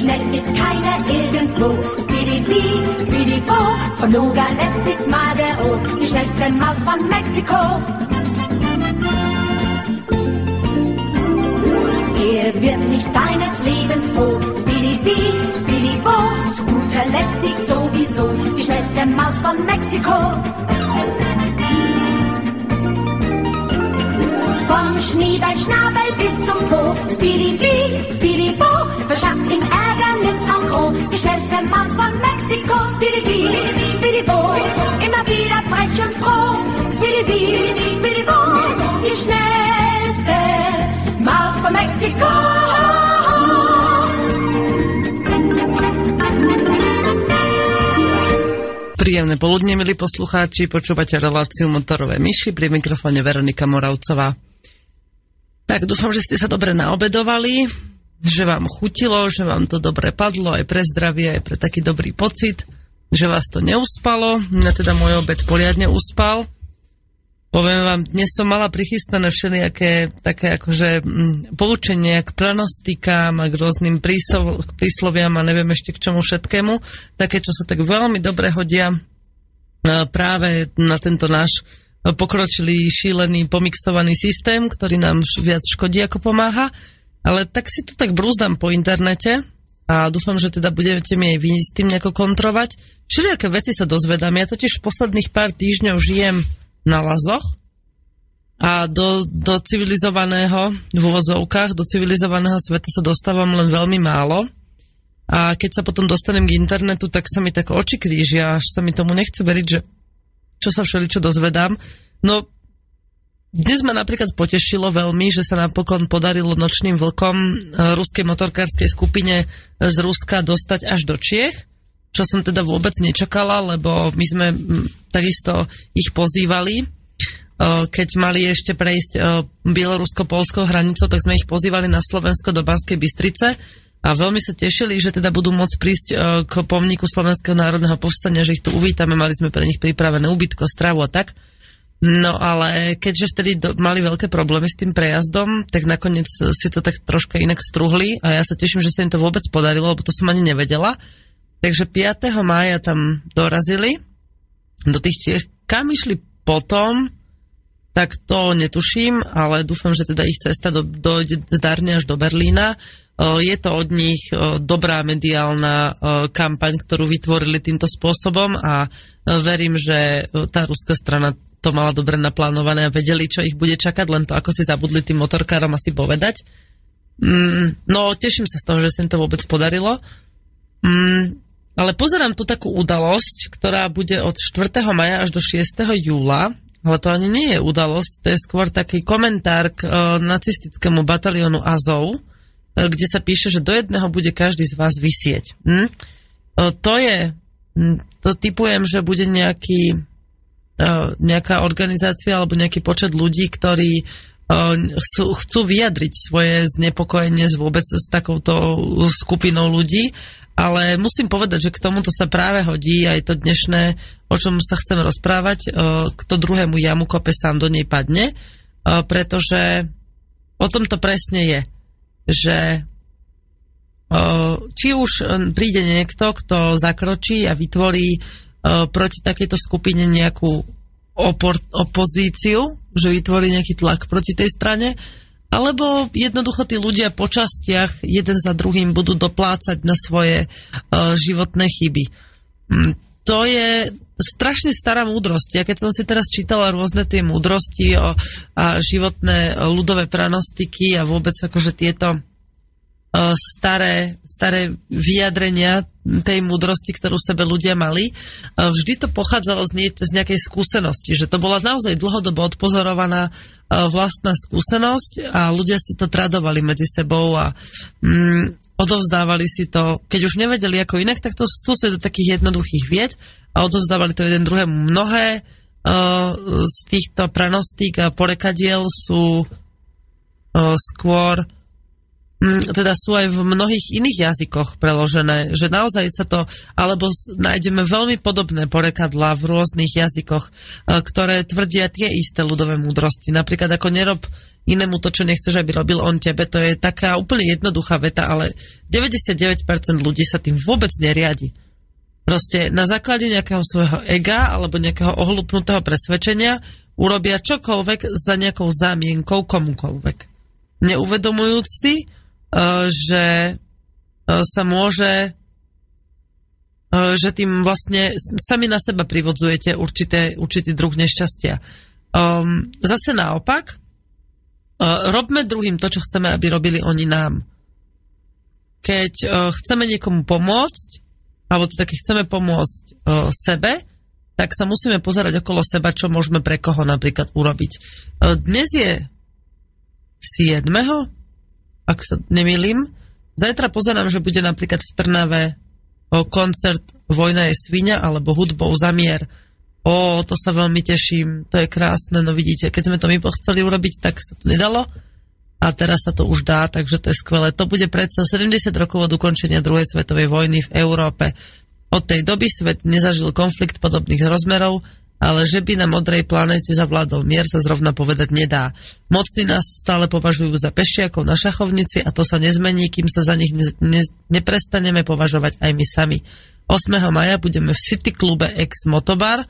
schnell ist keiner irgendwo. Speedy Bee, Speedy Bo, von Nogales bis Madero, die schnellste Maus von Mexiko. Er wird nicht seines Lebens froh. Speedy Bee, Speedy Bo, zu guter Letzt siegt sowieso die schnellste Maus von Mexiko. Vom Schniebelschnabel bis zum Po, Speedy Bee, Speedy Bo, verschafft ihm Ärgernis en gros. Die schnellste Maus von Mexiko, Speedy Bee, Speedy Bo, immer wieder frech und froh. Speedy Bee, Speedy Bo, die schnellste Maus von Mexiko. Príjemné poludne, milí poslucháči, počúvate reláciu Motorové myši pri mikrofóne Veronika Moravcová. Tak dúfam, že ste sa dobre naobedovali, že vám chutilo, že vám to dobre padlo aj pre zdravie, aj pre taký dobrý pocit, že vás to neuspalo. Mňa teda môj obed poriadne uspal. Poviem vám, dnes som mala prichystané všelijaké také akože m, poučenia k pranostikám a k rôznym prísov, k prísloviam a neviem ešte k čomu všetkému. Také, čo sa tak veľmi dobre hodia e, práve na tento náš pokročilý, šílený, pomixovaný systém, ktorý nám viac škodí ako pomáha. Ale tak si tu tak brúzdam po internete a dúfam, že teda budete mi aj vy s tým nejako kontrovať. Všelijaké veci sa dozvedám. Ja totiž v posledných pár týždňov žijem na lazoch a do, do civilizovaného, v úvozovkách, do civilizovaného sveta sa dostávam len veľmi málo. A keď sa potom dostanem k internetu, tak sa mi tak oči krížia, až sa mi tomu nechce veriť, že čo sa všeličo dozvedám. No, dnes ma napríklad potešilo veľmi, že sa napokon podarilo nočným vlkom e, ruskej motorkárskej skupine z Ruska dostať až do Čiech čo som teda vôbec nečakala, lebo my sme takisto ich pozývali, e, keď mali ešte prejsť e, bielorusko-polskou hranicou, tak sme ich pozývali na Slovensko do Banskej Bystrice a veľmi sa tešili, že teda budú môcť prísť e, k pomníku Slovenského národného povstania, že ich tu uvítame, mali sme pre nich pripravené ubytko, stravu a tak. No ale keďže vtedy do, mali veľké problémy s tým prejazdom, tak nakoniec si to tak troška inak struhli a ja sa teším, že sa im to vôbec podarilo, lebo to som ani nevedela. Takže 5. mája tam dorazili do tých Čiech. Kam išli potom, tak to netuším, ale dúfam, že teda ich cesta do, dojde zdarne až do Berlína. Je to od nich dobrá mediálna kampaň, ktorú vytvorili týmto spôsobom a verím, že tá ruská strana to mala dobre naplánované a vedeli, čo ich bude čakať, len to ako si zabudli tým motorkárom asi povedať. Mm, no, teším sa z toho, že sa im to vôbec podarilo. Mm, ale pozerám tu takú udalosť, ktorá bude od 4. maja až do 6. júla, ale to ani nie je udalosť, to je skôr taký komentár k uh, nacistickému batalionu Azov, uh, kde sa píše, že do jedného bude každý z vás vysieť. Hm? Uh, to je, hm, to typujem, že bude nejaký, nejaká organizácia alebo nejaký počet ľudí, ktorí chcú, chcú vyjadriť svoje znepokojenie vôbec s takouto skupinou ľudí ale musím povedať, že k tomuto sa práve hodí aj to dnešné, o čom sa chcem rozprávať, kto druhému jamu kope sám do nej padne, pretože o tom to presne je, že či už príde niekto, kto zakročí a vytvorí proti takejto skupine nejakú opor- opozíciu, že vytvorí nejaký tlak proti tej strane, alebo jednoducho tí ľudia po častiach jeden za druhým budú doplácať na svoje uh, životné chyby. Mm, to je strašne stará múdrosť. Ja keď som si teraz čítala rôzne tie múdrosti o, a životné ľudové pranostiky a vôbec akože tieto staré, staré vyjadrenia tej múdrosti, ktorú sebe ľudia mali, uh, vždy to pochádzalo z, nie, z nejakej skúsenosti, že to bola naozaj dlhodobo odpozorovaná vlastná skúsenosť a ľudia si to tradovali medzi sebou a mm, odovzdávali si to, keď už nevedeli ako inak, tak to skúsili do takých jednoduchých vied a odovzdávali to jeden druhému. Mnohé uh, z týchto pranostík a porekadiel sú uh, skôr teda sú aj v mnohých iných jazykoch preložené, že naozaj sa to, alebo nájdeme veľmi podobné porekadlá v rôznych jazykoch, e, ktoré tvrdia tie isté ľudové múdrosti. Napríklad ako nerob inému to, čo nechceš, aby robil on tebe, to je taká úplne jednoduchá veta, ale 99% ľudí sa tým vôbec neriadi. Proste na základe nejakého svojho ega alebo nejakého ohlupnutého presvedčenia urobia čokoľvek za nejakou zámienkou komukoľvek. Neuvedomujúc si, že eh, sa môže eh, že tým vlastne sami na seba privodzujete určité, určitý druh nešťastia. Um, zase naopak, uh, robme druhým to, čo chceme, aby robili oni nám. Keď uh, chceme niekomu pomôcť, alebo teda keď chceme pomôcť uh, sebe, tak sa musíme pozerať okolo seba, čo môžeme pre koho napríklad urobiť. Uh, dnes je 7 ak sa nemýlim. Zajtra pozerám, že bude napríklad v Trnave koncert Vojna je svinia alebo hudbou za mier. O, to sa veľmi teším, to je krásne, no vidíte, keď sme to my chceli urobiť, tak sa to nedalo a teraz sa to už dá, takže to je skvelé. To bude predsa 70 rokov od ukončenia druhej svetovej vojny v Európe. Od tej doby svet nezažil konflikt podobných rozmerov ale že by na modrej planéte zavládol mier, sa zrovna povedať nedá. Mocní nás stále považujú za pešiakov na šachovnici a to sa nezmení, kým sa za nich ne, ne, neprestaneme považovať aj my sami. 8. maja budeme v City klube Ex Motobar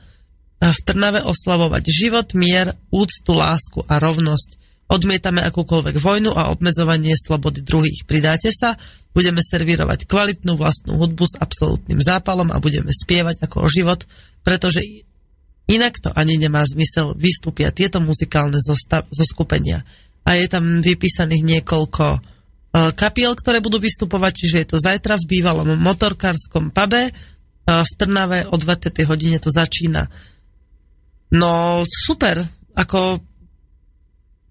v Trnave oslavovať život, mier, úctu, lásku a rovnosť. Odmietame akúkoľvek vojnu a obmedzovanie slobody druhých. Pridáte sa, budeme servírovať kvalitnú vlastnú hudbu s absolútnym zápalom a budeme spievať ako o život, pretože Inak to ani nemá zmysel, vystúpia tieto muzikálne zoskupenia. A je tam vypísaných niekoľko uh, kapiel, ktoré budú vystupovať, čiže je to zajtra v bývalom motorkárskom pube uh, v Trnave o 20. hodine to začína. No super, ako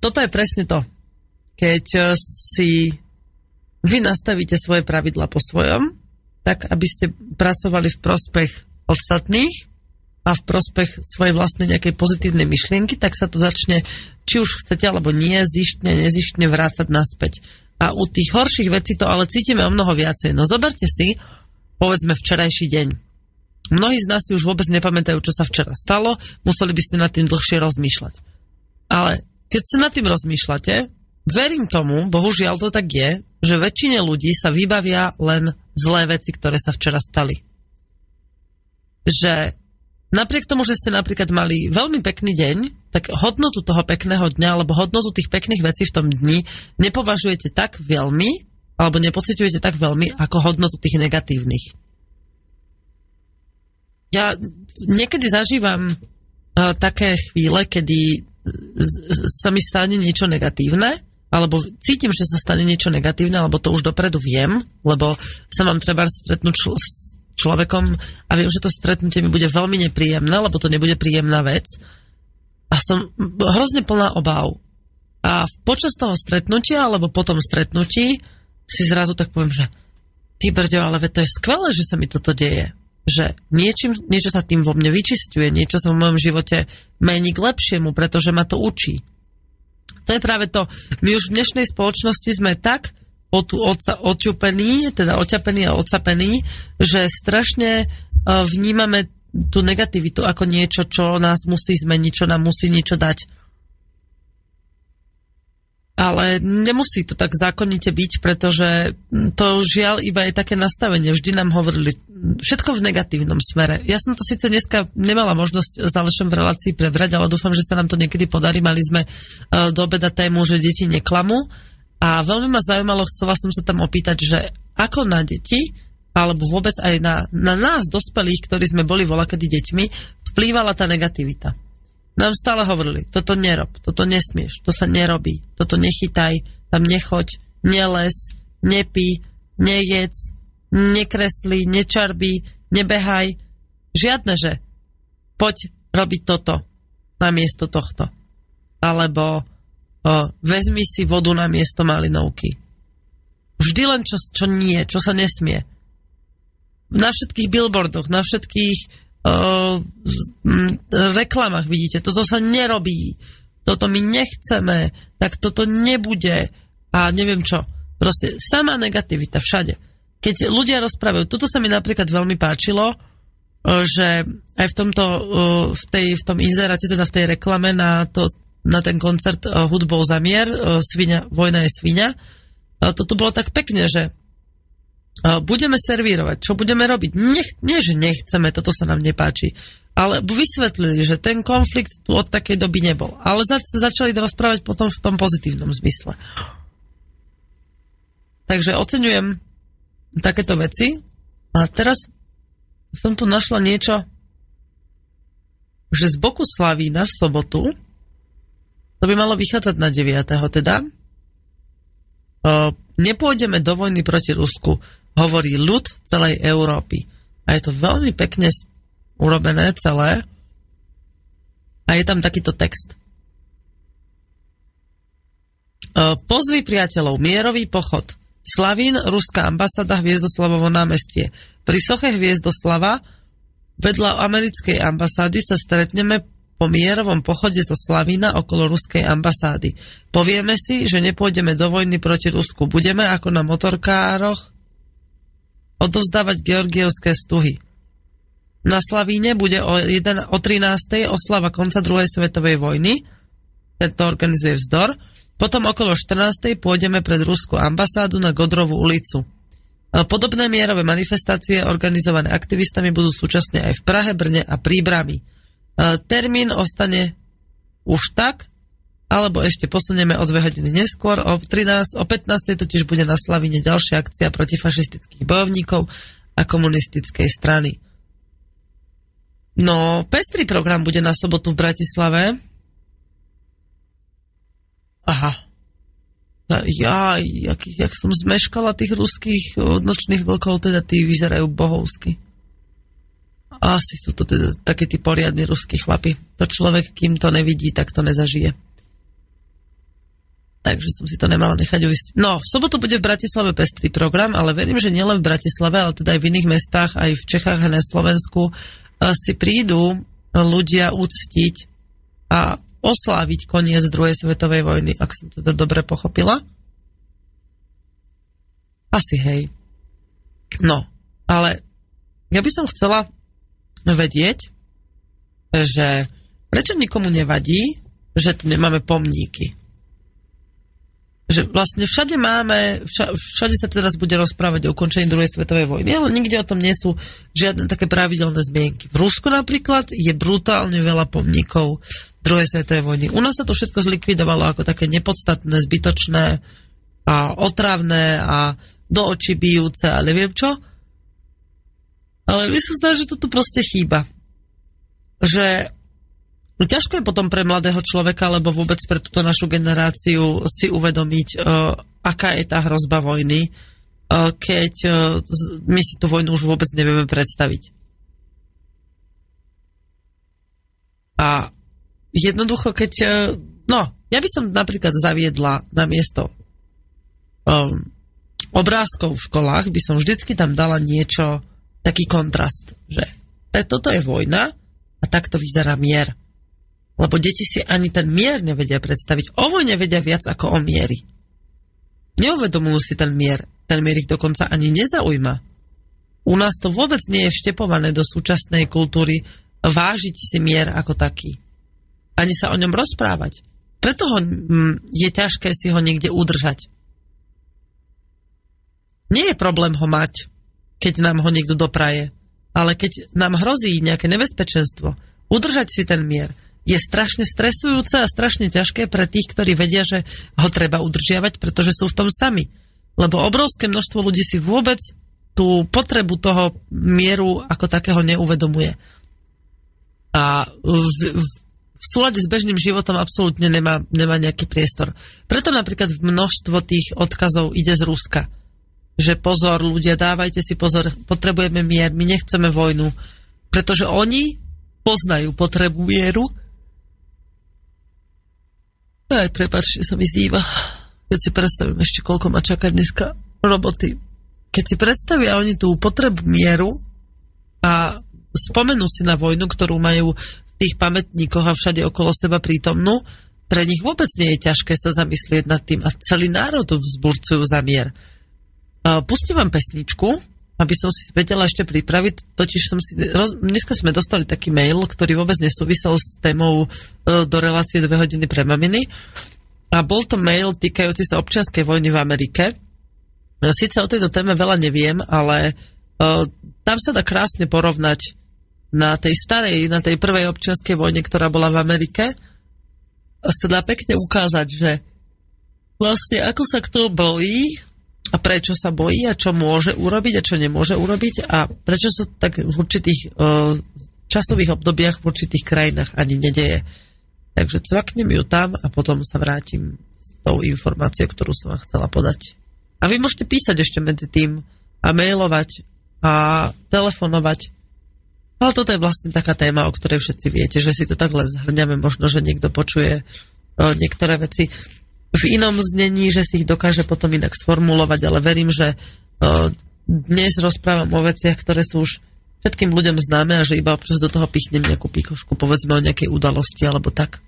toto je presne to. Keď uh, si vy nastavíte svoje pravidla po svojom, tak aby ste pracovali v prospech ostatných a v prospech svojej vlastnej nejakej pozitívnej myšlienky, tak sa to začne, či už chcete alebo nie, zištne, nezištne vrácať naspäť. A u tých horších vecí to ale cítime o mnoho viacej. No zoberte si, povedzme, včerajší deň. Mnohí z nás si už vôbec nepamätajú, čo sa včera stalo, museli by ste nad tým dlhšie rozmýšľať. Ale keď sa nad tým rozmýšľate, verím tomu, bohužiaľ to tak je, že väčšine ľudí sa vybavia len zlé veci, ktoré sa včera stali. Že napriek tomu, že ste napríklad mali veľmi pekný deň, tak hodnotu toho pekného dňa alebo hodnotu tých pekných vecí v tom dni nepovažujete tak veľmi alebo nepociťujete tak veľmi ako hodnotu tých negatívnych. Ja niekedy zažívam uh, také chvíle, kedy sa mi stane niečo negatívne, alebo cítim, že sa stane niečo negatívne, alebo to už dopredu viem, lebo sa mám treba stretnúť čl- človekom a viem, že to stretnutie mi bude veľmi nepríjemné, lebo to nebude príjemná vec. A som hrozne plná obáv. A počas toho stretnutia, alebo po tom stretnutí, si zrazu tak poviem, že ty brďo, ale to je skvelé, že sa mi toto deje. Že niečím, niečo sa tým vo mne vyčistuje, niečo sa v mojom živote mení k lepšiemu, pretože ma to učí. To je práve to. My už v dnešnej spoločnosti sme tak oťupení, teda oťapení a ocapení, že strašne e, vnímame tú negativitu ako niečo, čo nás musí zmeniť, čo nám musí niečo dať. Ale nemusí to tak zákonite byť, pretože to žiaľ iba je také nastavenie. Vždy nám hovorili všetko v negatívnom smere. Ja som to síce dneska nemala možnosť s Alešom v relácii prebrať, ale dúfam, že sa nám to niekedy podarí. Mali sme uh, do obeda tému, že deti neklamú a veľmi ma zaujímalo, chcela som sa tam opýtať, že ako na deti, alebo vôbec aj na, na nás, dospelých, ktorí sme boli volakedy deťmi, vplývala tá negativita. Nám stále hovorili, toto nerob, toto nesmieš, to sa nerobí, toto nechytaj, tam nechoď, neles, nepí, nejedz, nekresli, nečarbí, nebehaj. Žiadne, že poď robiť toto namiesto tohto. Alebo o, vezmi si vodu na miesto malinovky. Vždy len čo, čo nie, čo sa nesmie. Na všetkých billboardoch, na všetkých m, reklamách vidíte, toto sa nerobí, toto my nechceme, tak toto nebude a neviem čo. Proste sama negativita všade. Keď ľudia rozprávajú, toto sa mi napríklad veľmi páčilo, že aj v tomto, v, tej, v tom inzeráte, teda v tej reklame na, to, na ten koncert hudbou za mier, svinia, vojna je svinia, toto bolo tak pekne, že budeme servírovať, čo budeme robiť. Nech, nie, že nechceme, toto sa nám nepáči, ale vysvetlili, že ten konflikt tu od takej doby nebol. Ale za, začali rozprávať potom v tom pozitívnom zmysle. Takže oceňujem takéto veci. A teraz som tu našla niečo, že z boku Slavína v sobotu, to by malo vychádzať na 9. teda, nepôjdeme do vojny proti Rusku, hovorí ľud celej Európy. A je to veľmi pekne urobené celé. A je tam takýto text. Pozvi priateľov, mierový pochod. Slavín, ruská ambasáda Hviezdoslavovo námestie. Pri soche Hviezdoslava vedľa americkej ambasády sa stretneme po mierovom pochode zo Slavína okolo ruskej ambasády. Povieme si, že nepôjdeme do vojny proti Rusku. Budeme ako na motorkároch odovzdávať georgievské stuhy. Na Slavíne bude o, 1, o 13. oslava konca druhej svetovej vojny. Tento organizuje vzdor. Potom okolo 14. pôjdeme pred Ruskú ambasádu na Godrovú ulicu. Podobné mierové manifestácie organizované aktivistami budú súčasne aj v Prahe, Brne a Príbrami. E, termín ostane už tak, alebo ešte posunieme o dve hodiny neskôr. O, 13, o 15. totiž bude na Slavine ďalšia akcia proti fašistických bojovníkov a komunistickej strany. No, pestrý program bude na sobotu v Bratislave. Aha. Ja, jak, jak som zmeškala tých ruských nočných vlkov, teda tí vyzerajú bohovsky. Asi sú to teda také tí poriadni ruskí chlapi. To človek, kým to nevidí, tak to nezažije. Takže som si to nemala nechať uísť. No, v sobotu bude v Bratislave pestrý program, ale verím, že nielen v Bratislave, ale teda aj v iných mestách, aj v Čechách a na Slovensku si prídu ľudia uctiť a osláviť koniec druhej svetovej vojny, ak som teda dobre pochopila. Asi hej. No, ale ja by som chcela vedieť, že prečo nikomu nevadí, že tu nemáme pomníky. Že vlastne všade máme, vša, všade sa teraz bude rozprávať o ukončení druhej svetovej vojny, ale nikde o tom nie sú žiadne také pravidelné zmienky. V Rusku napríklad je brutálne veľa pomníkov druhej svetovej vojny. U nás sa to všetko zlikvidovalo ako také nepodstatné, zbytočné a otravné a do očí bijúce a neviem čo. Ale sa zdá, že to tu proste chýba. Že No ťažko je potom pre mladého človeka, alebo vôbec pre túto našu generáciu si uvedomiť, uh, aká je tá hrozba vojny, uh, keď uh, my si tú vojnu už vôbec nevieme predstaviť. A jednoducho, keď... Uh, no, ja by som napríklad zaviedla na miesto um, obrázkov v školách, by som vždycky tam dala niečo taký kontrast, že toto je vojna a takto vyzerá mier. Lebo deti si ani ten mier nevedia predstaviť. O vojne vedia viac ako o miery. Neuvedomujú si ten mier. Ten mier ich dokonca ani nezaujíma. U nás to vôbec nie je vštepované do súčasnej kultúry vážiť si mier ako taký. Ani sa o ňom rozprávať. Preto ho, m, je ťažké si ho niekde udržať. Nie je problém ho mať, keď nám ho niekto dopraje. Ale keď nám hrozí nejaké nebezpečenstvo, udržať si ten mier je strašne stresujúce a strašne ťažké pre tých, ktorí vedia, že ho treba udržiavať, pretože sú v tom sami. Lebo obrovské množstvo ľudí si vôbec tú potrebu toho mieru ako takého neuvedomuje. A v, v, súlade s bežným životom absolútne nemá, nemá nejaký priestor. Preto napríklad množstvo tých odkazov ide z Ruska že pozor, ľudia, dávajte si pozor, potrebujeme mier, my nechceme vojnu, pretože oni poznajú potrebu mieru. Aj prepáčte, sa mi zýva, keď si predstavím ešte, koľko ma čaká dneska roboty. Keď si predstavia oni tú potrebu mieru a spomenú si na vojnu, ktorú majú v tých pamätníkoch a všade okolo seba prítomnú, pre nich vôbec nie je ťažké sa zamyslieť nad tým a celý národ vzburcujú za mier. Pustím vám pesničku, aby som si vedela ešte pripraviť, totiž som si, roz, dneska sme dostali taký mail, ktorý vôbec nesúvisel s témou e, do relácie 2 hodiny pre maminy. A bol to mail týkajúci sa občianskej vojny v Amerike. Sice o tejto téme veľa neviem, ale uh, tam sa dá krásne porovnať na tej starej, na tej prvej občianskej vojne, ktorá bola v Amerike, sa dá pekne ukázať, že vlastne ako sa kto bojí a prečo sa bojí a čo môže urobiť a čo nemôže urobiť a prečo sa tak v určitých uh, časových obdobiach v určitých krajinách ani nedeje. Takže cvaknem ju tam a potom sa vrátim s tou informáciou, ktorú som vám chcela podať. A vy môžete písať ešte medzi tým a mailovať a telefonovať. Ale toto je vlastne taká téma, o ktorej všetci viete, že si to takhle zhrňame, možno, že niekto počuje o, niektoré veci v inom znení, že si ich dokáže potom inak sformulovať, ale verím, že uh, dnes rozprávam o veciach, ktoré sú už všetkým ľuďom známe a že iba občas do toho pichnem nejakú pikošku, povedzme o nejakej udalosti alebo tak.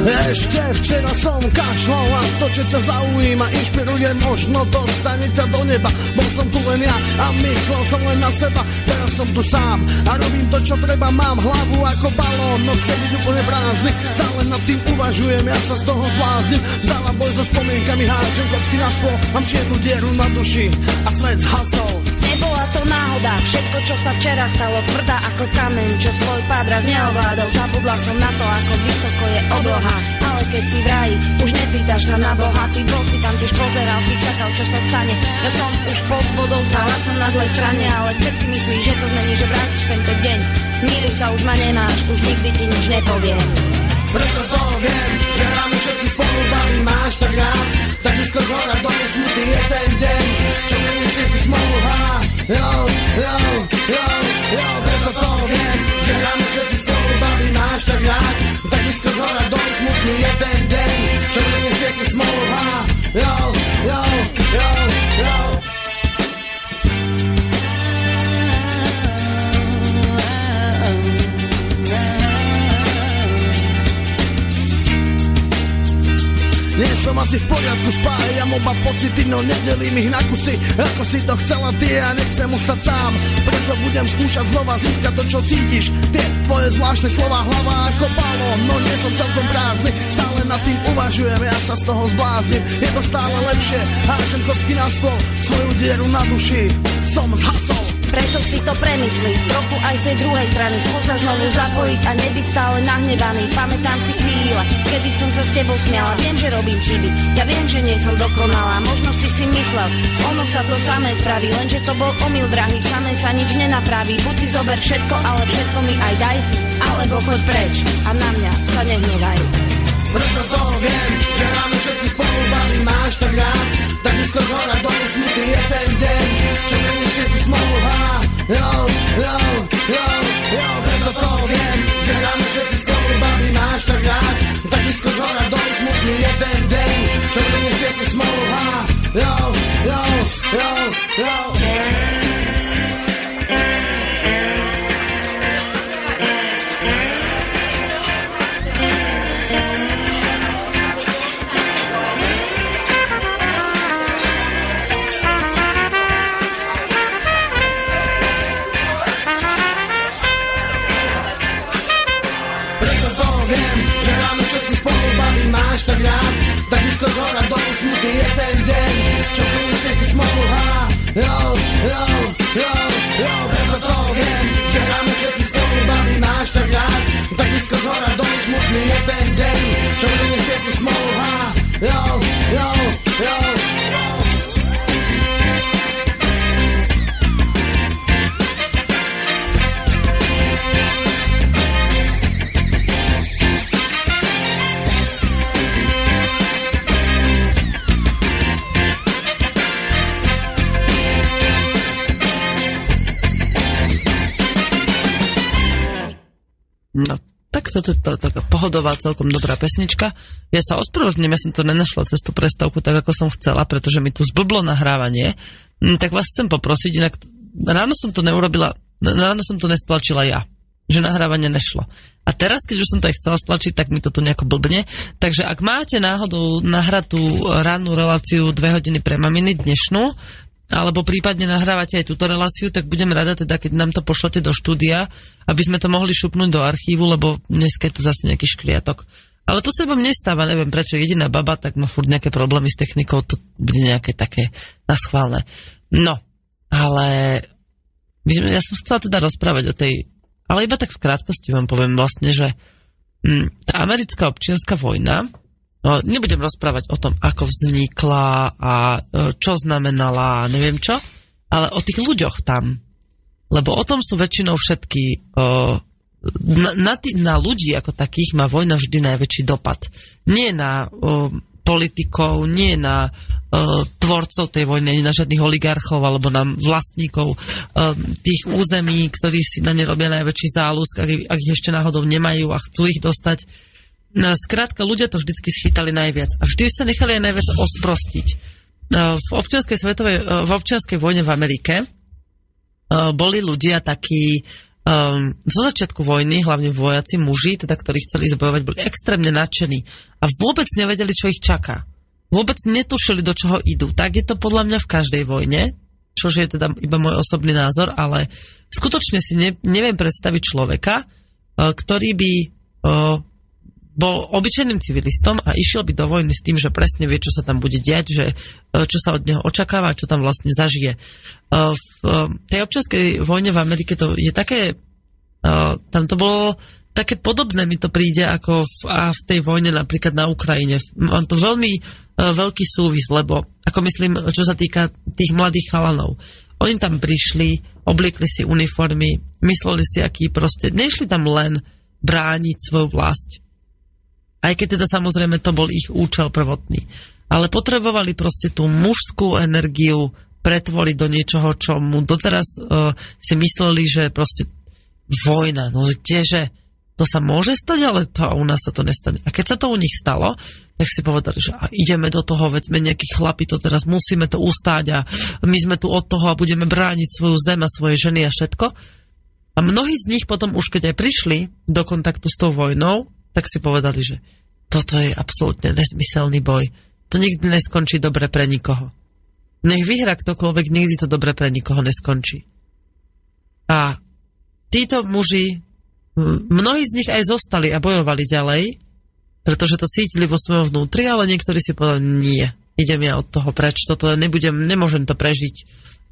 Ešte včera som kašlal a to, čo ťa zaujíma, inšpiruje možno dostane ťa do neba. Bol som tu len ja a myslel som len na seba, teraz som tu sám a robím to, čo treba, mám hlavu ako balón, no chcem byť úplne prázdny, stále nad tým uvažujem, ja sa z toho zblázim, vzdávam boj so spomienkami, háčem kocky na stôl, mám čiernu dieru na duši a svet zhasol. To náhoda, všetko, čo sa včera stalo, tvrdá ako kameň, čo svoj pádraz neovládol. Zabudla som na to, ako vysoko je obloha, ale keď si v raji, už nepýtaš sa na Boha. Ty bol si tam tiež pozeral, si čakal, čo sa stane. Ja som už pod vodou, stála som na zlej strane, ale keď si myslíš, že to zmení, že vrátiš tento deň, míry sa už ma nemáš, už nikdy ti nič nepoviem. Preto to viem, že ráno všetci spolu baví máš tak rád Tak blízko z hora do smutný je ten deň Čo mení si asi v poriadku, spájam oba pocity, no nedelím ich na kusy, ako si to chcela ty, ja nechcem ustať sám, preto budem skúšať znova získať to, čo cítiš, tie tvoje zvláštne slova, hlava ako balón, no nie som celkom prázdny, stále nad tým uvažujem, ja sa z toho zbláznim, je to stále lepšie, háčem kocky na stôl, svoju dieru na duši, som zhasol. Preto si to premyslí, trochu aj z tej druhej strany. Skús sa znovu zapojiť a nebyť stále nahnevaný. Pamätám si chvíle, kedy som sa s tebou smiala. Viem, že robím chyby, ja viem, že nie som dokonalá. Možno si si myslel, ono sa to samé spraví. Lenže to bol omyl drahý, samé sa nič nenapraví. Buď si zober všetko, ale všetko mi aj daj. Alebo choď preč a na mňa sa nehnevaj Preto to viem, že ráno všetci spolu baví máš tak rád Tak blízko z hora do smutný je ten deň Čo mení si ty smoluha Jo, jo, jo, jo Preto to viem, že ráno všetci spolu baví máš tak rád Tak blízko z hora do smutný je ten deň Čo mení si ty smoluha Jo, jo, Oh. Toto je taká pohodová, celkom dobrá pesnička. Ja sa ospravedlňujem, ja som to nenašla cez tú prestávku tak, ako som chcela, pretože mi tu zblblo nahrávanie. Mm, Tak vás chcem poprosiť, inak ráno som to neurobila, ráno som to nestlačila ja že nahrávanie nešlo. A teraz, keď už som to aj chcela stlačiť, tak mi to tu nejako blbne. Takže ak máte náhodou nahratú rannú reláciu 2 hodiny pre maminy dnešnú, alebo prípadne nahrávate aj túto reláciu, tak budem rada teda, keď nám to pošlete do štúdia, aby sme to mohli šupnúť do archívu, lebo dneska je tu zase nejaký škriatok. Ale to sa vám nestáva, neviem prečo, jediná baba, tak má furt nejaké problémy s technikou, to bude nejaké také naschválne. No, ale ja som chcela teda rozprávať o tej, ale iba tak v krátkosti vám poviem vlastne, že hm, tá americká občianská vojna, nebudem rozprávať o tom, ako vznikla a e, čo znamenala, a neviem čo, ale o tých ľuďoch tam. Lebo o tom sú väčšinou všetky... O, na, na, tý, na ľudí ako takých má vojna vždy najväčší dopad. Nie na o, politikov, nie na o, tvorcov tej vojny, nie na žiadnych oligarchov alebo na vlastníkov o, tých území, ktorí si na ne robia najväčší záľusk, ak, ak ich ešte náhodou nemajú a chcú ich dostať. No, skrátka, ľudia to vždycky schytali najviac. A vždy sa nechali aj najviac osprostiť. No, V občianskej, svetovej, v občianskej vojne v Amerike e, boli ľudia takí, um, zo začiatku vojny, hlavne vojaci, muži, teda, ktorí chceli zbojovať, boli extrémne nadšení a vôbec nevedeli, čo ich čaká. Vôbec netušili, do čoho idú. Tak je to podľa mňa v každej vojne, čo je teda iba môj osobný názor, ale skutočne si ne, neviem predstaviť človeka, uh, ktorý by uh, bol obyčajným civilistom a išiel by do vojny s tým, že presne vie, čo sa tam bude diať, že uh, čo sa od neho očakáva, čo tam vlastne zažije. Uh, v uh, tej občianskej vojne v Amerike to je také, tam to bolo také podobné mi to príde ako v, a v tej vojne napríklad na Ukrajine. Mám to veľmi veľký súvis, lebo ako myslím, čo sa týka tých mladých chalanov. Oni tam prišli, obliekli si uniformy, mysleli si, aký proste, nešli tam len brániť svoju vlast. Aj keď teda samozrejme to bol ich účel prvotný. Ale potrebovali proste tú mužskú energiu pretvoriť do niečoho, čo mu doteraz uh, si mysleli, že proste vojna, no kdeže, to sa môže stať, ale to u nás sa to nestane. A keď sa to u nich stalo, tak si povedali, že a ideme do toho, veď my nejakí chlapi to teraz musíme to ustáť a my sme tu od toho a budeme brániť svoju zem a svoje ženy a všetko. A mnohí z nich potom už keď aj prišli do kontaktu s tou vojnou, tak si povedali, že toto je absolútne nezmyselný boj. To nikdy neskončí dobre pre nikoho. Nech vyhra ktokoľvek, nikdy to dobre pre nikoho neskončí. A títo muži, mnohí z nich aj zostali a bojovali ďalej, pretože to cítili vo svojom vnútri, ale niektorí si povedali, nie, idem ja od toho preč, toto nebudem, nemôžem to prežiť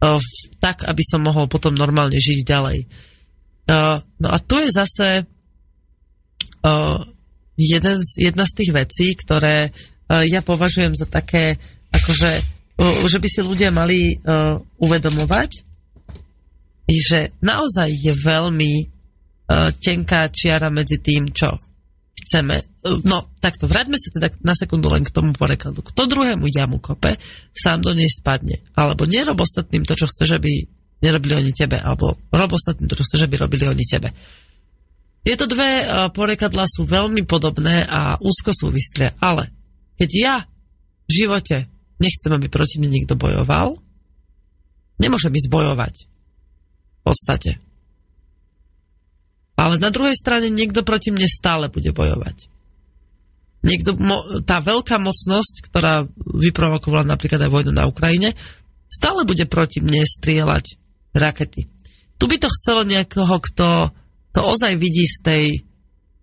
uh, tak, aby som mohol potom normálne žiť ďalej. Uh, no a tu je zase jeden z, jedna z tých vecí, ktoré uh, ja považujem za také, akože, že by si ľudia mali uh, uvedomovať, že naozaj je veľmi tenká čiara medzi tým, čo chceme. No, takto, vráťme sa teda na sekundu len k tomu porekladu. Kto druhému jamu kope, sám do nej spadne. Alebo nerob ostatným to, čo chceš, aby nerobili oni tebe, alebo rob ostatným to, čo chceš, aby robili oni tebe. Tieto dve uh, porekadlá sú veľmi podobné a úzko súvislé, ale keď ja v živote nechcem, aby proti mne niekto bojoval, nemôžem ísť bojovať. V podstate. Ale na druhej strane niekto proti mne stále bude bojovať. Niekto, tá veľká mocnosť, ktorá vyprovokovala napríklad aj vojnu na Ukrajine, stále bude proti mne strieľať rakety. Tu by to chcelo niekoho, kto to ozaj vidí z tej,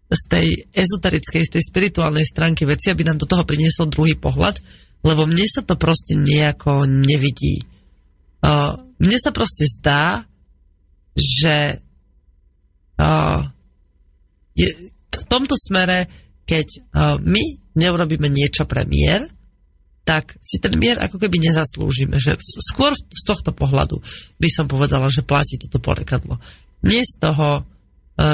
z tej ezoterickej, z tej spirituálnej stránky veci, aby nám do toho priniesol druhý pohľad, lebo mne sa to proste nejako nevidí. Uh, mne sa proste zdá, že uh, je, v tomto smere, keď uh, my neurobíme niečo pre mier, tak si ten mier ako keby nezaslúžime. Že skôr z tohto pohľadu by som povedala, že platí toto porekadlo. Nie z toho,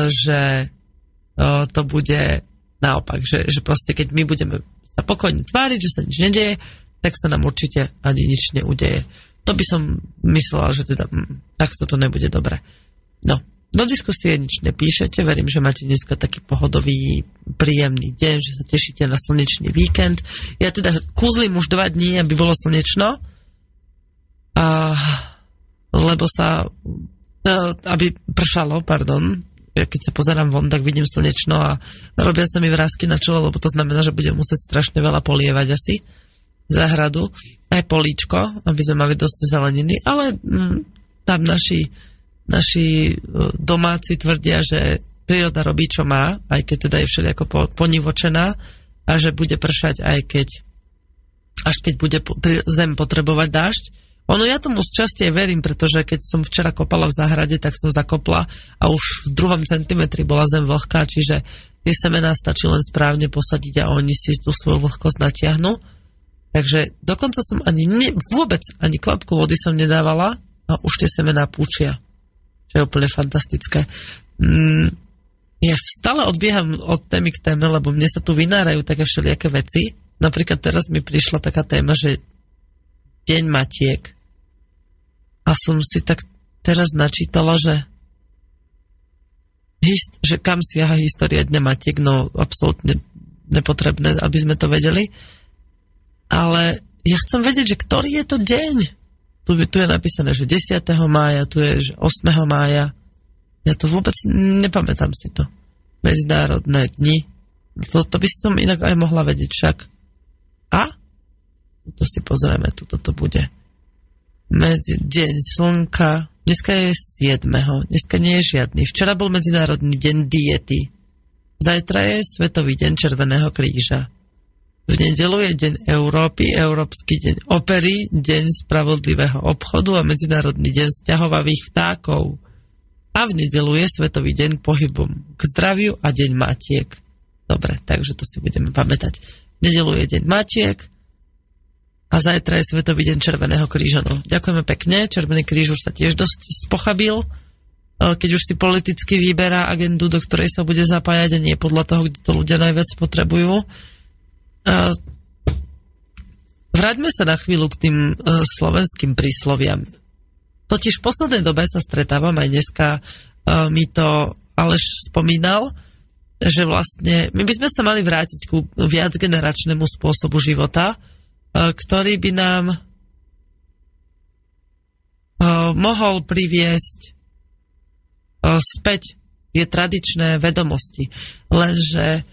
že uh, to bude naopak, že, že proste keď my budeme sa pokojne tváriť, že sa nič nedeje, tak sa nám určite ani nič neudeje. To by som myslela, že teda hm, takto to nebude dobre. No, do diskusie nič nepíšete, verím, že máte dneska taký pohodový, príjemný deň, že sa tešíte na slnečný víkend. Ja teda kúzlim už dva dní, aby bolo slnečno, a, lebo sa, e, aby pršalo, pardon, ja keď sa pozerám von, tak vidím slnečno a robia sa mi vrázky na čelo, lebo to znamená, že budem musieť strašne veľa polievať asi záhradu, aj políčko, aby sme mali dosť zeleniny, ale mm, tam naši naši e, domáci tvrdia, že príroda robí, čo má, aj keď teda je všelijako ponivočená a že bude pršať, aj keď až keď bude zem potrebovať dážď. Ono ja tomu z časti verím, pretože keď som včera kopala v záhrade, tak som zakopla a už v druhom centimetri bola zem vlhká, čiže tie semená stačí len správne posadiť a oni si tú svoju vlhkosť natiahnu. Takže dokonca som ani ne, vôbec ani kvapku vody som nedávala a už tie semená púčia čo je úplne fantastické. Mm, ja stále odbieham od témy k téme, lebo mne sa tu vynárajú také všelijaké veci. Napríklad teraz mi prišla taká téma, že Deň Matiek. A som si tak teraz načítala, že hist- že kam siaha história Dňa Matiek, no absolútne nepotrebné, aby sme to vedeli. Ale ja chcem vedieť, že ktorý je to deň tu, tu je napísané, že 10. mája, tu je, že 8. mája. Ja to vôbec nepamätám si to. Medzinárodné dni. To, to by som inak aj mohla vedieť však. A? To si pozrieme, tu toto bude. Deň slnka. Dneska je 7. Dneska nie je žiadny. Včera bol Medzinárodný deň diety. Zajtra je Svetový deň Červeného kríža. V nedelu je Deň Európy, Európsky deň opery, Deň spravodlivého obchodu a Medzinárodný deň sťahovavých vtákov. A v nedelu je Svetový deň pohybom k zdraviu a Deň Matiek. Dobre, takže to si budeme pamätať. V nedelu je Deň Matiek a zajtra je Svetový deň Červeného kríža. No, ďakujeme pekne. Červený kríž už sa tiež dosť spochabil keď už si politicky vyberá agendu, do ktorej sa bude zapájať a nie podľa toho, kde to ľudia najviac potrebujú. Uh, vráťme sa na chvíľu k tým uh, slovenským prísloviam. Totiž v poslednej dobe sa stretávam, aj dneska mi to Aleš spomínal, že vlastne my by sme sa mali vrátiť ku viac generačnému spôsobu života, ktorý by nám uh, mohol priviesť uh, späť tie tradičné vedomosti. Lenže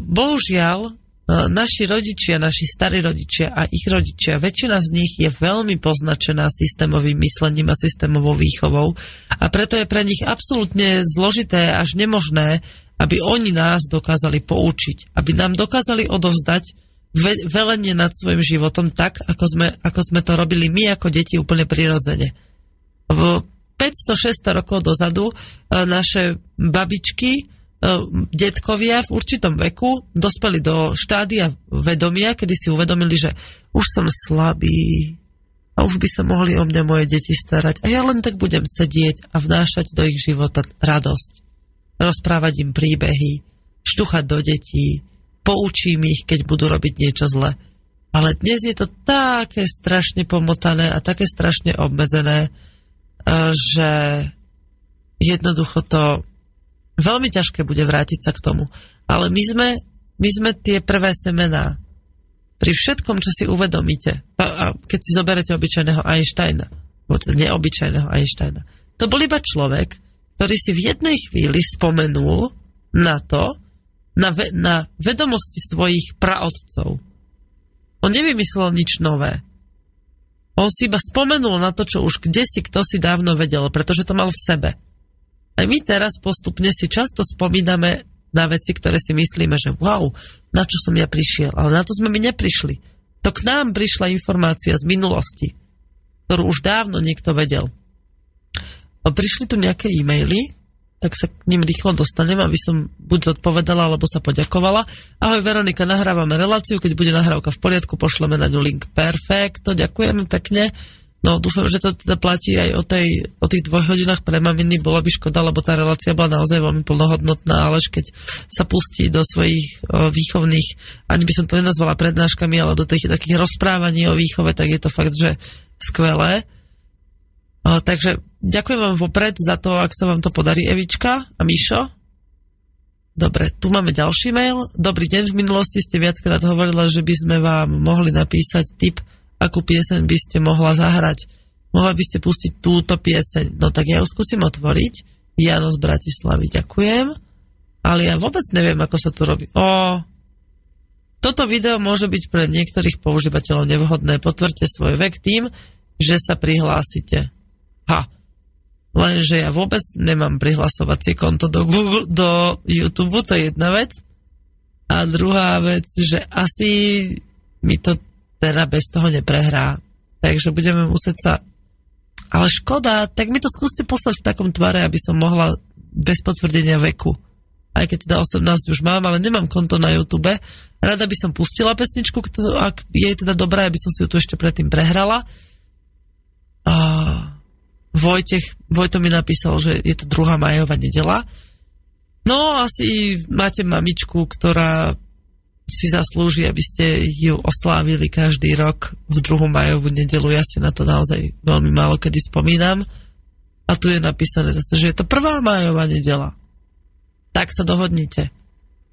bohužiaľ naši rodičia, naši starí rodičia a ich rodičia, väčšina z nich je veľmi poznačená systémovým myslením a systémovou výchovou a preto je pre nich absolútne zložité až nemožné, aby oni nás dokázali poučiť, aby nám dokázali odovzdať ve- velenie nad svojim životom tak, ako sme, ako sme to robili my ako deti úplne prirodzene. V 500-600 rokov dozadu e, naše babičky E, detkovia v určitom veku dospeli do štádia vedomia, kedy si uvedomili, že už som slabý a už by sa mohli o mňa moje deti starať a ja len tak budem sedieť a vnášať do ich života radosť. Rozprávať im príbehy, štuchať do detí, poučím ich, keď budú robiť niečo zle. Ale dnes je to také strašne pomotané a také strašne obmedzené, e, že jednoducho to veľmi ťažké bude vrátiť sa k tomu. Ale my sme, my sme tie prvé semená. Pri všetkom, čo si uvedomíte, a, keď si zoberete obyčajného Einsteina, teda neobyčajného Einsteina, to bol iba človek, ktorý si v jednej chvíli spomenul na to, na, ve, na vedomosti svojich praotcov. On nevymyslel nič nové. On si iba spomenul na to, čo už kde si kto si dávno vedel, pretože to mal v sebe. Aj my teraz postupne si často spomíname na veci, ktoré si myslíme, že wow, na čo som ja prišiel. Ale na to sme my neprišli. To k nám prišla informácia z minulosti, ktorú už dávno niekto vedel. Prišli tu nejaké e-maily, tak sa k ním rýchlo dostanem, aby som buď odpovedala, alebo sa poďakovala. Ahoj Veronika, nahrávame reláciu, keď bude nahrávka v poriadku, pošleme na ňu link. Perfekto, ďakujeme pekne. No dúfam, že to teda platí aj o, tej, o tých dvojhodinách pre maminy. Bolo by škoda, lebo tá relácia bola naozaj veľmi plnohodnotná, ale keď sa pustí do svojich o, výchovných, ani by som to nenazvala prednáškami, ale do tých takých rozprávaní o výchove, tak je to fakt, že skvelé. O, takže ďakujem vám vopred za to, ak sa vám to podarí, Evička a Mišo. Dobre, tu máme ďalší mail. Dobrý deň, v minulosti ste viackrát hovorila, že by sme vám mohli napísať tip, akú pieseň by ste mohla zahrať. Mohla by ste pustiť túto pieseň. No tak ja ju skúsim otvoriť. Jano z Bratislavy, ďakujem. Ale ja vôbec neviem, ako sa to robí. O, toto video môže byť pre niektorých používateľov nevhodné. Potvrďte svoj vek tým, že sa prihlásite. Ha, Lenže ja vôbec nemám prihlasovacie konto do, Google, do YouTube, to je jedna vec. A druhá vec, že asi mi to teda bez toho neprehrá. Takže budeme musieť sa... Ale škoda, tak mi to skúste poslať v takom tvare, aby som mohla bez potvrdenia veku. Aj keď teda 18 už mám, ale nemám konto na YouTube. Rada by som pustila pesničku, ak je teda dobrá, aby som si ju tu ešte predtým prehrala. A Vojtech, Vojto mi napísal, že je to druhá majová nedela. No, asi máte mamičku, ktorá si zaslúži, aby ste ju oslávili každý rok v druhú majovú nedelu. Ja si na to naozaj veľmi málo kedy spomínam. A tu je napísané zase, že je to prvá majová nedela. Tak sa dohodnite.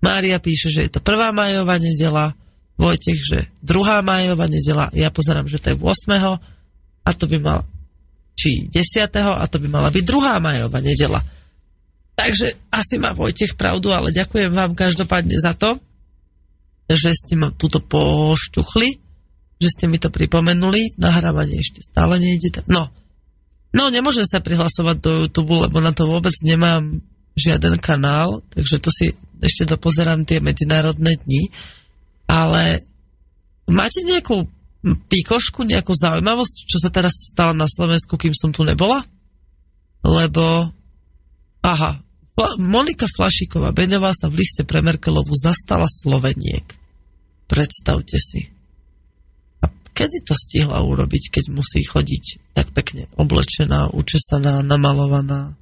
Mária píše, že je to prvá majová nedela, Vojtech, že druhá majová nedela, ja pozerám, že to je 8. a to by mal či 10. a to by mala byť druhá majová nedela. Takže asi má Vojtech pravdu, ale ďakujem vám každopádne za to, že ste ma túto pošťuchli, že ste mi to pripomenuli. Nahrávanie ešte stále nejde. No, no nemôžem sa prihlasovať do YouTube, lebo na to vôbec nemám žiaden kanál, takže to si ešte dopozerám tie medzinárodné dni. Ale máte nejakú pikošku, nejakú zaujímavosť, čo sa teraz stalo na Slovensku, kým som tu nebola? Lebo, aha, Monika Flašíková Beňová sa v liste pre Merkelovu zastala Sloveniek. Predstavte si. A kedy to stihla urobiť, keď musí chodiť tak pekne oblečená, učesaná, namalovaná?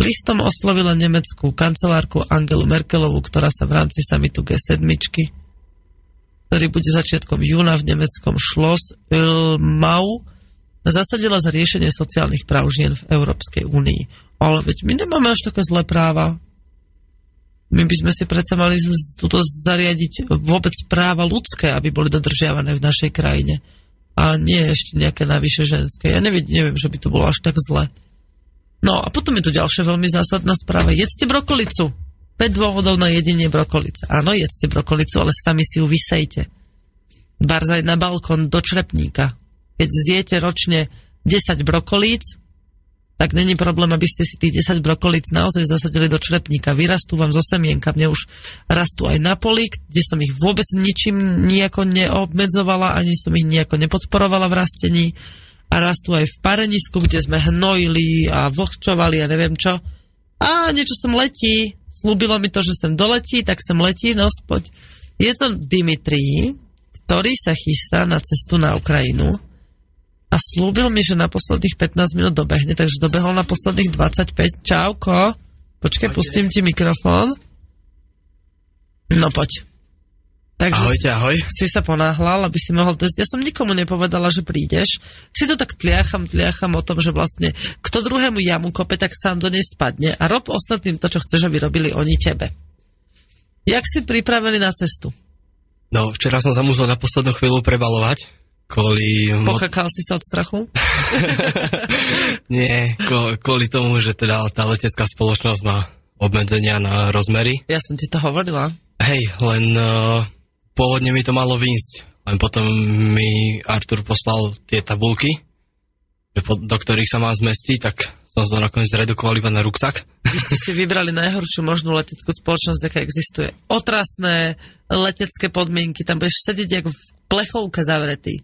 Listom oslovila nemeckú kancelárku Angelu Merkelovu, ktorá sa v rámci samitu G7 ktorý bude začiatkom júna v nemeckom Schloss Ilmau, zasadila za riešenie sociálnych práv žien v Európskej únii. Ale veď my nemáme až také zlé práva. My by sme si predsa mali túto zariadiť vôbec práva ľudské, aby boli dodržiavané v našej krajine. A nie ešte nejaké navyše ženské. Ja neviem, neviem, že by to bolo až tak zle. No a potom je tu ďalšia veľmi zásadná správa. Jedzte brokolicu. 5 dôvodov na jedenie brokolice. Áno, jedzte brokolicu, ale sami si ju vysejte. Barzaj na balkón do črepníka. Keď zjete ročne 10 brokolíc, tak není problém, aby ste si tých 10 brokolíc naozaj zasadili do črepníka. Vyrastú vám zo semienka. Mne už rastú aj na poli, kde som ich vôbec ničím nejako neobmedzovala, ani som ich nejako nepodporovala v rastení. A rastú aj v parenisku, kde sme hnojili a vlhčovali a neviem čo. A niečo som letí, slúbilo mi to, že sem doletí, tak sem letí, no spoď. Je to Dimitri, ktorý sa chystá na cestu na Ukrajinu a slúbil mi, že na posledných 15 minút dobehne, takže dobehol na posledných 25. Čauko. Počkaj, pustím ti mikrofón. No poď. Takže Ahojte, ahoj. Si sa ponáhľal, aby si mohol test. Ja som nikomu nepovedala, že prídeš. Si to tak tliacham, tliacham o tom, že vlastne kto druhému jamu kope, tak sám do nej spadne a rob ostatným to, čo chceš, aby robili oni tebe. Jak si pripravili na cestu? No, včera som sa musel na poslednú chvíľu prebalovať. Kvôli... Pokakal si sa od strachu? Nie, kvôli tomu, že teda tá letecká spoločnosť má obmedzenia na rozmery. Ja som ti to hovorila. Hej, len uh, pôvodne mi to malo výjsť, len potom mi Artur poslal tie tabulky, do ktorých sa mám zmestiť, tak som to nakoniec zredukoval iba na ruksak. Vy ste si vybrali najhoršiu možnú leteckú spoločnosť, aká existuje. Otrasné letecké podmienky, tam budeš sedieť ako v plechovke zavretý.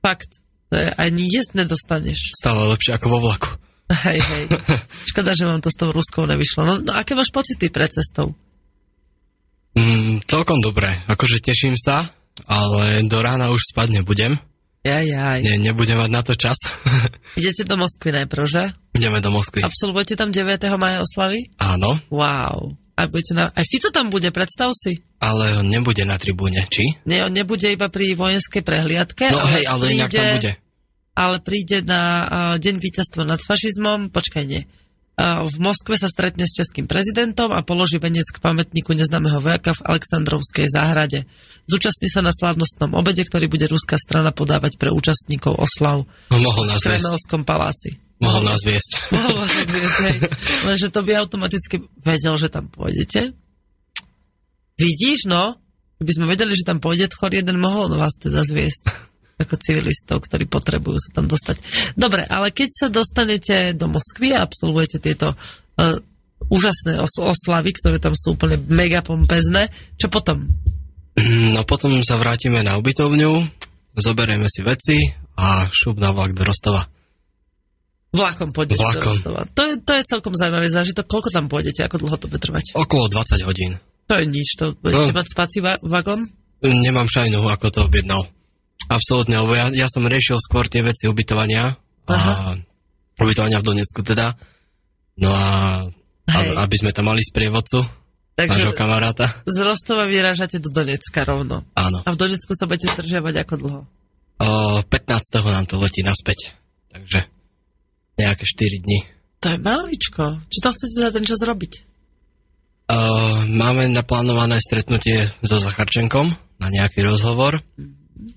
Fakt, to je, ani jesť nedostaneš. Stále lepšie ako vo vlaku. Hej, hej. Škoda, že vám to s tou Ruskou nevyšlo. No, no aké máš pocity pred cestou? Celkom dobre. Akože teším sa, ale do rána už spať nebudem. Jaj, jaj. Nie, nebudem mať na to čas. Idete do Moskvy najprv, že? Ideme do Moskvy. Absolvujete tam 9. maja oslavy? Áno. Wow. A budete na... Aj Fico tam bude, predstav si. Ale on nebude na tribúne, či? Nie, on nebude iba pri vojenskej prehliadke. No ale hej, ale príde... inak tam bude. ale príde na uh, deň víťazstva nad fašizmom, počkaj, nie. V Moskve sa stretne s českým prezidentom a položí venec k pamätníku neznámeho vojaka v Aleksandrovskej záhrade. Zúčastní sa na slávnostnom obede, ktorý bude ruská strana podávať pre účastníkov oslav No, mohol nás v viesť. Kremelskom paláci. Mohol nás viesť. Mohol vás odviesť, hej. Lenže to by automaticky vedel, že tam pôjdete. Vidíš, no? Keby sme vedeli, že tam pôjde chor jeden, mohol vás teda zviesť ako civilistov, ktorí potrebujú sa tam dostať. Dobre, ale keď sa dostanete do Moskvy a absolvujete tieto uh, úžasné os- oslavy, ktoré tam sú úplne mega pompezné, čo potom? No potom sa vrátime na ubytovňu, zoberieme si veci a šup na vlak do Rostova. Vlakom pôjdete do Vlakom. Rostova. To je, to je celkom zaujímavý zážitok. Koľko tam pôjdete? Ako dlho to bude trvať? Okolo 20 hodín. To je nič. To budete No. mať spací va- vagón? Nemám šajnu, ako to objednal. Absolútne, lebo ja, ja som riešil skôr tie veci ubytovania. A ubytovania v Donecku teda. No a, Hej. aby sme tam mali sprievodcu, nášho Takže kamaráta. z Rostova vyrážate do Donecka rovno. Áno. A v Donecku sa budete zdržiavať ako dlho? O 15. nám to letí naspäť. Takže nejaké 4 dní. To je maličko. Čo tam chcete za ten čas robiť? O, máme naplánované stretnutie so Zacharčenkom na nejaký rozhovor.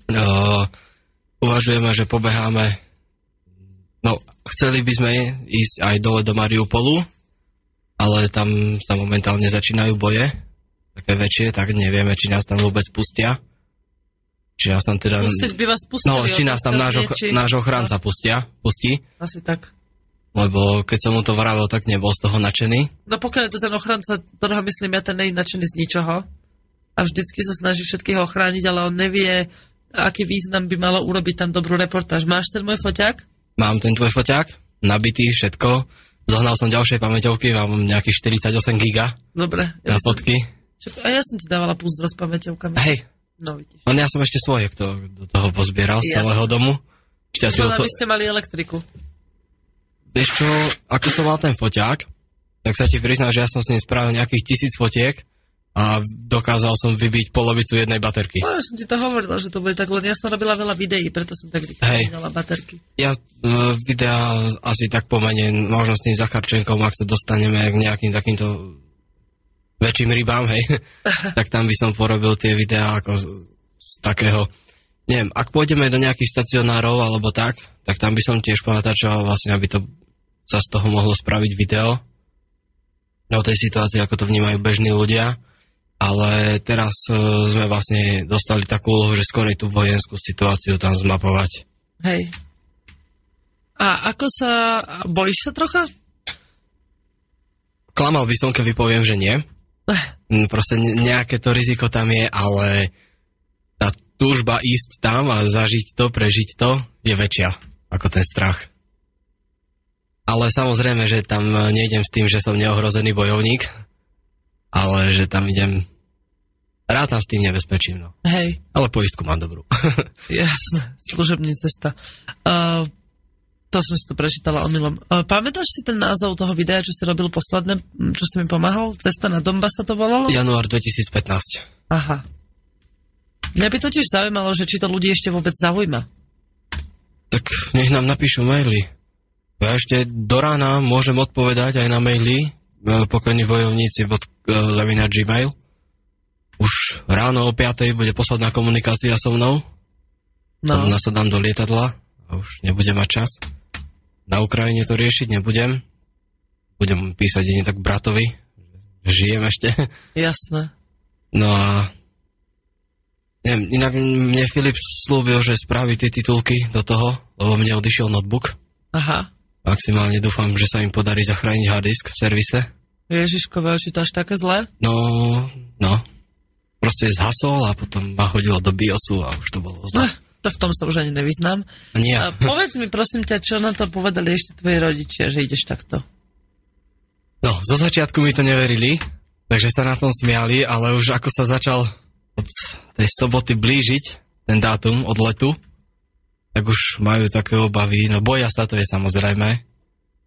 O, uvažujeme, že pobeháme No, chceli by sme ísť aj dole do Mariupolu, ale tam sa momentálne začínajú boje, také väčšie, tak nevieme, či nás tam vôbec pustia. Či nás tam teda... Pustiť by vás pustili. No, či nás tam náš, och- náš ochranca pustia, pustí, Asi tak. lebo keď som mu to vravel, tak nebol z toho nadšený. No pokiaľ je to ten ochranca, ktorého myslím ja, ten nie je nadšený z ničoho a vždycky sa snaží všetkých ochrániť, ale on nevie, aký význam by malo urobiť tam dobrú reportáž. Máš ten môj foťák? Mám ten tvoj foťák, nabitý, všetko. Zohnal som ďalšie pamäťovky, mám nejakých 48 giga Dobre. na Ja som, fotky. čo, a ja som ti dávala púzdro s pamäťovkami. Hej, No vidíš. on ja som ešte svoje kto do toho pozbieral z celého domu. Ešte asi oco- vy ste mali elektriku. Vieš čo, ako som mal ten foťák, tak sa ti priznám, že ja som s ním spravil nejakých tisíc fotiek a dokázal som vybiť polovicu jednej baterky. No, ja som ti to hovorila, že to bude tak, len ja som robila veľa videí, preto som tak vydala baterky. Ja e, videa asi tak pomeniem, možno s tým Zacharčenkom, ak sa dostaneme k nejakým takýmto väčším rybám, hej, tak tam by som porobil tie videá ako z, z takého, neviem, ak pôjdeme do nejakých stacionárov alebo tak, tak tam by som tiež ponatáčal vlastne, aby to sa z toho mohlo spraviť video o tej situácii, ako to vnímajú bežní ľudia. Ale teraz e, sme vlastne dostali takú úlohu, že skorej tú vojenskú situáciu tam zmapovať. Hej. A ako sa... Bojíš sa trocha? Klamal by som, keby poviem, že nie. Mm, Proste ne- nejaké to riziko tam je, ale tá túžba ísť tam a zažiť to, prežiť to je väčšia ako ten strach. Ale samozrejme, že tam e, nejdem s tým, že som neohrozený bojovník, ale že tam idem... Rátam s tým nebezpečím, no. Hej. Ale poistku mám dobrú. Jasné, služební cesta. Uh, to som si to prečítala omylom. Uh, pamätáš si ten názov toho videa, čo si robil posledné, čo si mi pomáhal? Cesta na Donbass sa to volalo? Január 2015. Aha. Mňa by totiž zaujímalo, že či to ľudí ešte vôbec zaujíma. Tak nech nám napíšu maily. Ja ešte do rána môžem odpovedať aj na maily e, pokojní bojovníci bod, e, zavinať Gmail. Už ráno o 5. bude posledná komunikácia so mnou. No, Tam nasadám do lietadla a už nebudem mať čas. Na Ukrajine to riešiť nebudem. Budem písať jedine tak bratovi, že žijem ešte. jasné. No a neviem, inak mne Filip slúbil, že spraví tie titulky do toho, lebo mne odišiel notebook. Aha. Maximálne dúfam, že sa im podarí zachrániť harddisk v servise. Ježiško, či to až také zlé? No, no. Proste zhasol a potom ma hodilo do BIOSu a už to bolo No, zle. to v tom sa už ani nevyznám. Nie A povedz mi prosím ťa, čo na to povedali ešte tvoji rodičia, že ideš takto. No, zo začiatku mi to neverili, takže sa na tom smiali, ale už ako sa začal od tej soboty blížiť ten dátum od letu, tak už majú také obavy. No boja sa, to je samozrejme,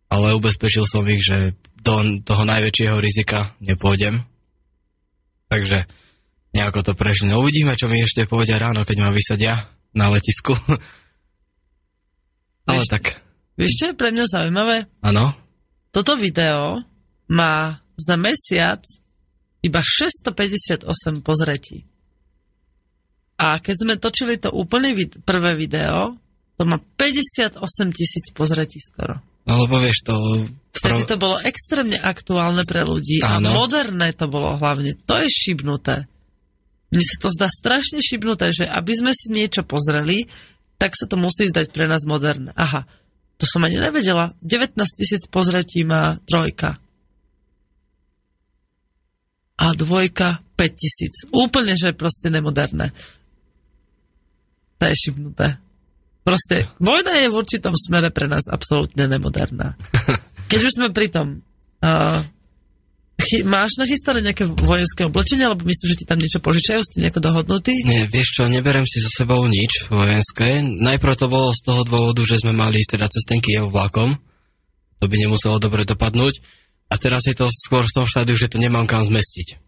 ale ubezpečil som ich, že do toho najväčšieho rizika nepôjdem. Takže nejako to prešli. No uvidíme, čo mi ešte povedia ráno, keď ma vysadia na letisku. Ale Vieš- tak, Vieš, čo je pre mňa zaujímavé? áno. Toto video má za mesiac iba 658 pozretí. A keď sme točili to úplne vid- prvé video, to má 58 tisíc pozretí skoro. No lebo vieš, to... Vtedy to bolo extrémne aktuálne pre ľudí a Áno. moderné to bolo hlavne. To je šibnuté. Mne sa to zdá strašne šibnuté, že aby sme si niečo pozreli, tak sa to musí zdať pre nás moderné. Aha, to som ani nevedela. 19 tisíc pozretí má trojka. A dvojka 5 tisíc. Úplne, že proste nemoderné. To je šibnuté. Proste, vojna je v určitom smere pre nás absolútne nemoderná. Keď už sme pri tom, uh, chy, máš nachystané nejaké vojenské oblečenie, alebo myslíš, že ti tam niečo požičajú, ste nejako dohodnutí? Nie, vieš čo, neberem si so sebou nič vojenské. Najprv to bolo z toho dôvodu, že sme mali teda cez ten Kiev vlakom. To by nemuselo dobre dopadnúť. A teraz je to skôr v tom štádiu, že to nemám kam zmestiť.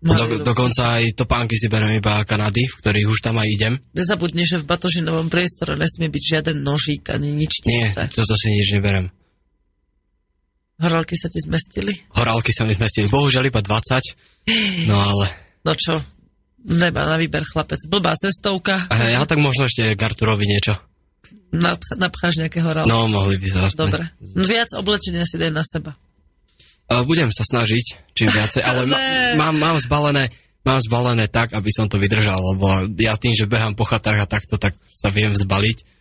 Do, dokonca aj topánky si berem iba Kanady, v ktorých už tam aj idem. Nezabudni, že v batožinovom priestore nesmie byť žiaden nožík ani nič. Nie, toto si nič neberem. Horálky sa ti zmestili? Horálky sa mi zmestili. Bohužiaľ iba 20. No ale... No čo? Neba na výber chlapec. Blbá cestovka. A ja tak možno ešte Garturovi niečo. Napch- napcháš nejaké horálky. No, mohli by sa aspoň. Dobre. Viac oblečenia si daj na seba. A budem sa snažiť, čím viacej, ale ma, mám, mám zbalené mám zbalené tak, aby som to vydržal, lebo ja tým, že behám po chatách a takto, tak sa viem zbaliť.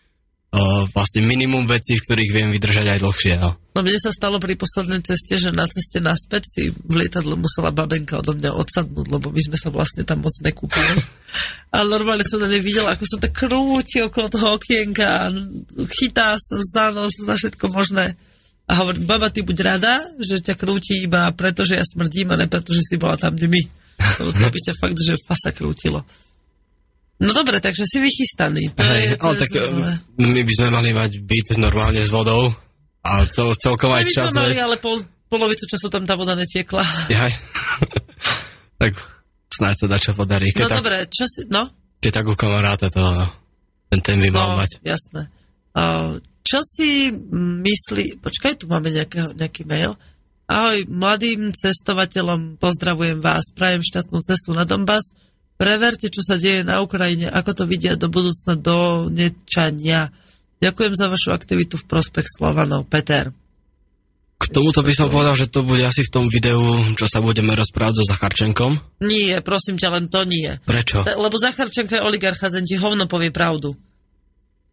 Uh, vlastne minimum vecí, v ktorých viem vydržať aj dlhšie. No. No mne sa stalo pri poslednej ceste, že na ceste naspäť si v lietadle musela babenka odo mňa odsadnúť, lebo my sme sa vlastne tam moc nekúpali. A normálne som na nej videla, ako sa to krúti okolo toho okienka, chytá sa za nos, za všetko možné. A hovorím, baba, ty buď rada, že ťa krúti iba preto, že ja smrdím a ne preto, že si bola tam, kde my. To by ťa fakt, že fasa krútilo. No dobre, takže si vychystaný. To Hej, je, to ale je tak zaujímavé. um, my by sme mali mať byt normálne s vodou a cel, celkom aj My čas. sme mali, ale pol, polovicu času tam tá voda netiekla. Jaj. tak snáď sa dá čo podarí. Keď, No tak, dobre, čo si... No, keď tak u kamaráta to ten ten by mal no mať. jasné. Uh, čo si myslí... Počkaj, tu máme nejakého, nejaký mail. Ahoj, mladým cestovateľom, pozdravujem vás, prajem šťastnú cestu na Donbass. Preverte, čo sa deje na Ukrajine, ako to vidia do budúcna do nečania. Ďakujem za vašu aktivitu v prospech Slovanov. Peter. K tomuto by som povedal, že to bude asi v tom videu, čo sa budeme rozprávať so Zacharčenkom. Nie, prosím ťa, len to nie. Prečo? Lebo Zacharčenko je oligarcha, ten ti hovno povie pravdu.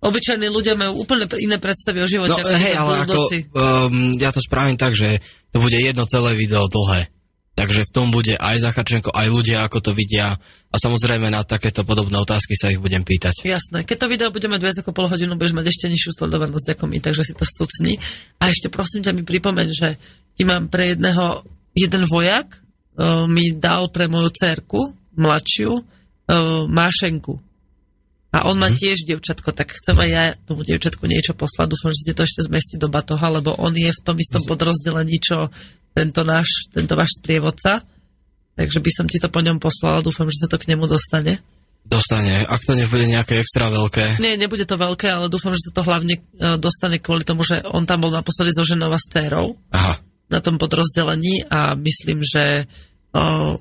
Obyčajní ľudia majú úplne iné predstavy o živote. No ako hej, ale ako, um, ja to spravím tak, že to bude jedno celé video dlhé. Takže v tom bude aj Zacharčenko, aj ľudia, ako to vidia. A samozrejme na takéto podobné otázky sa ich budem pýtať. Jasné. Keď to video bude mať viac ako pol hodinu, budeš mať ešte nižšiu sledovanosť ako my, takže si to stucni. A ešte prosím ťa mi pripomeň, že ti mám pre jedného, jeden vojak uh, mi dal pre moju cerku, mladšiu, uh, Mášenku. A on má tiež dievčatko, tak chcem aj ja tomu dievčatku niečo poslať. Dúfam, že ste to ešte zmestí do batoha, lebo on je v tom istom podrozdelení, čo tento náš, tento váš sprievodca. Takže by som ti to po ňom poslala, dúfam, že sa to k nemu dostane. Dostane, ak to nebude nejaké extra veľké. Nie, nebude to veľké, ale dúfam, že sa to hlavne e, dostane kvôli tomu, že on tam bol naposledy so ženou a s Aha, na tom podrozdelení a myslím, že o,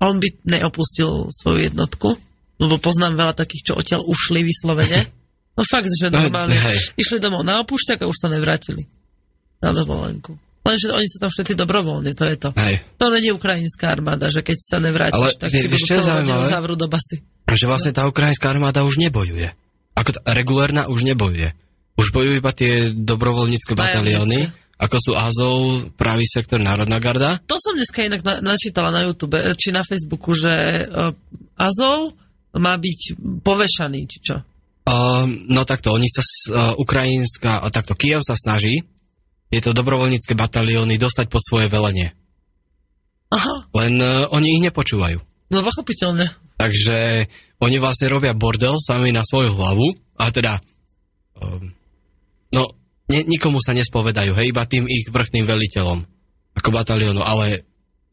on by neopustil svoju jednotku, lebo poznám veľa takých, čo odtiaľ ušli vyslovene. No fakt, že No, normálne hej. išli domov na opúšťak a už sa nevrátili na dovolenku. Lenže oni sú tam všetci dobrovoľne, to je to. hej. To není ukrajinská armáda, že keď sa nevrátiš, Ale tak vie- budú čo zaujímavé? zavrú do basy. Že vlastne tá ukrajinská armáda už nebojuje. Ako tá regulárna už nebojuje. Už bojujú iba tie dobrovoľnícke batalióny, ako sú Azov, pravý sektor, Národná garda. To som dneska inak na, načítala na YouTube, eh, či na Facebooku, že uh, Azov má byť povešaný, či čo. Um, no takto, oni sa, uh, ukrajinská, takto, Kiev sa snaží tieto dobrovoľnícke batalióny dostať pod svoje velenie. Aha, Len uh, oni ich nepočúvajú. no pochopiteľne. Takže oni vlastne robia bordel sami na svoju hlavu, a teda, um, no, ne, nikomu sa nespovedajú, hej, iba tým ich vrchným veliteľom, ako bataliónu, ale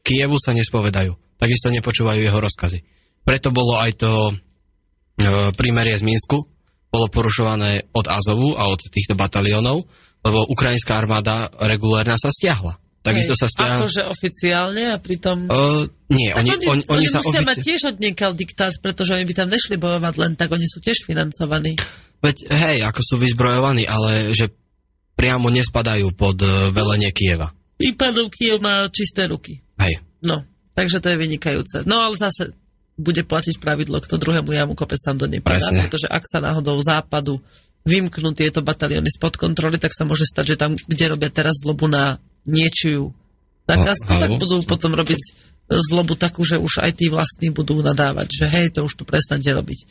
Kievu sa nespovedajú, takisto nepočúvajú jeho rozkazy. Preto bolo aj to uh, prímerie z Minsku, bolo porušované od Azovu a od týchto bataliónov, lebo ukrajinská armáda regulárna sa stiahla. Takisto sa stiahla... Akože oficiálne a pritom... Uh, nie, Tak oni, oni, oni, oni sa musia ofici- mať tiež od niekaľ diktát, pretože oni by tam nešli bojovať len tak, oni sú tiež financovaní. Veď hej, ako sú vyzbrojovaní, ale že priamo nespadajú pod uh, velenie Kieva. Tým pádom Kiev má čisté ruky. Hej. No, takže to je vynikajúce. No ale zase bude platiť pravidlo, kto druhému jamu kope sám do nej padá, Presne. pretože ak sa náhodou západu vymknú tieto batalióny spod kontroly, tak sa môže stať, že tam, kde robia teraz zlobu na niečiu zákazku, No, tak budú potom robiť zlobu takú, že už aj tí vlastní budú nadávať, že hej, to už tu prestante robiť.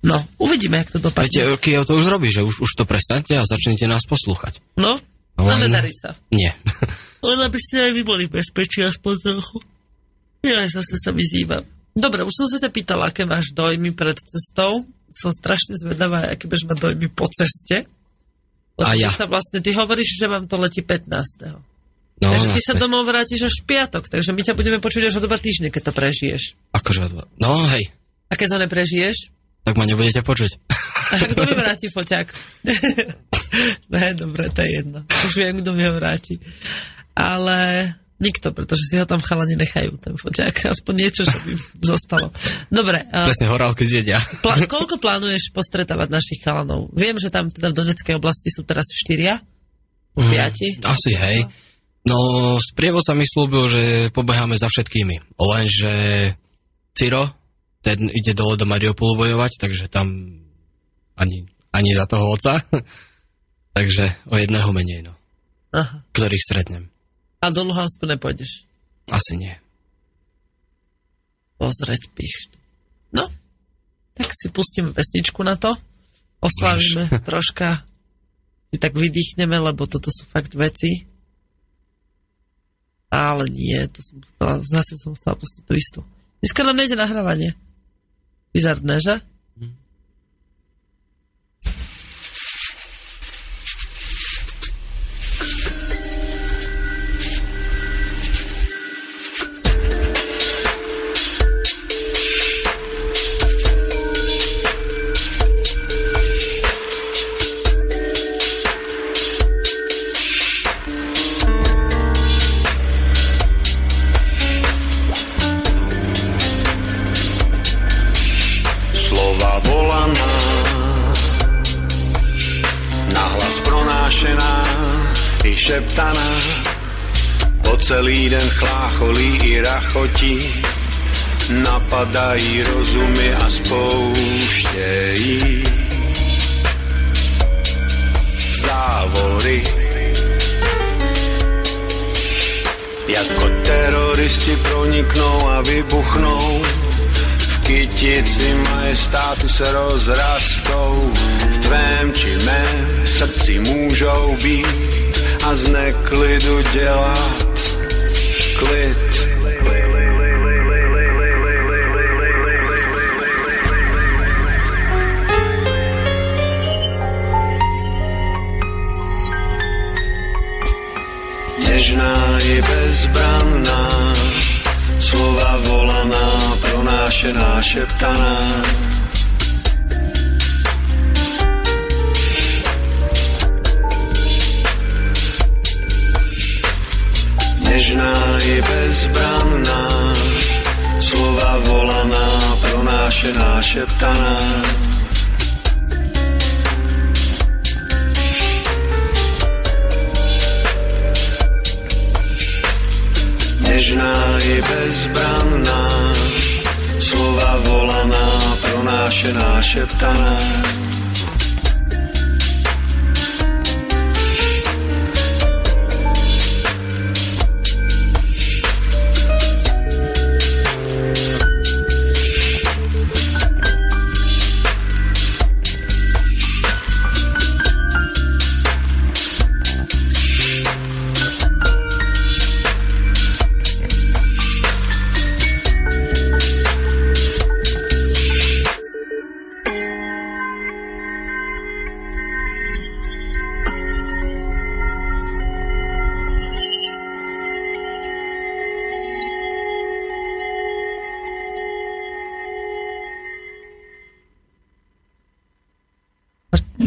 No, uvidíme, jak to dopadne. Viete, Kiev to už robí, že už, už to prestaňte a začnete nás poslúchať. No, No, ale len- nedarí sa. Nie. Len aby ste aj vy boli bezpečí aspoň trochu. Ja aj zase sa vyzývam. Dobre, už som sa ťa pýtala, aké máš dojmy pred cestou. Som strašne zvedavá, aké budeš mať dojmy po ceste. Lebo A ja. Sa vlastne, ty hovoríš, že vám to letí 15. No, takže ty sa domov vrátiš až piatok, takže my ťa budeme počuť až o dva týždne, keď to prežiješ. Akože, no hej, A keď to neprežiješ, tak ma nebudete počuť. a kto mi vráti foťák? ne, dobre, to je jedno. Už viem, kto mi ho vráti. Ale nikto, pretože si ho tam chalani nechajú, ten foťák. Aspoň niečo, že by zostalo. Dobre, Presne horálky zjedia. plá- koľko plánuješ postretávať našich chalanov? Viem, že tam teda v Donetskej oblasti sú teraz štyria, piati. Asi hej. No, sprievodca mi slúbil, že pobeháme za všetkými. Lenže Ciro, ten ide dole do Mariupolu bojovať, takže tam ani, ani za toho oca. takže o jedného menej, no. Aha. Ktorých stretnem. A do Luhansku nepôjdeš. Asi nie. Pozrieť pišť. No, tak si pustíme pesničku na to. Oslavíme troška. Si tak vydýchneme, lebo toto sú fakt veci. Ale nie, to som chcela, zase som chcela pustiť tú istú. Dneska nám nejde nahrávanie. Bizardné, že? Pronášená i šeptaná, po celý den chlácholí i rachotí, napadají rozumy a spouštějí závory. Jako teroristi proniknou a vybuchnou, kytici majestátu se rozrastou, v tvém či mém srdci můžou být a z neklidu dělat klid. Nežná i bezbranná, slova volaná, pronášená, šeptaná. Nežná i bezbranná, slova volaná, pronášená, šeptaná. Nežná i bezbranná, slova volaná, pronášená, šeptaná.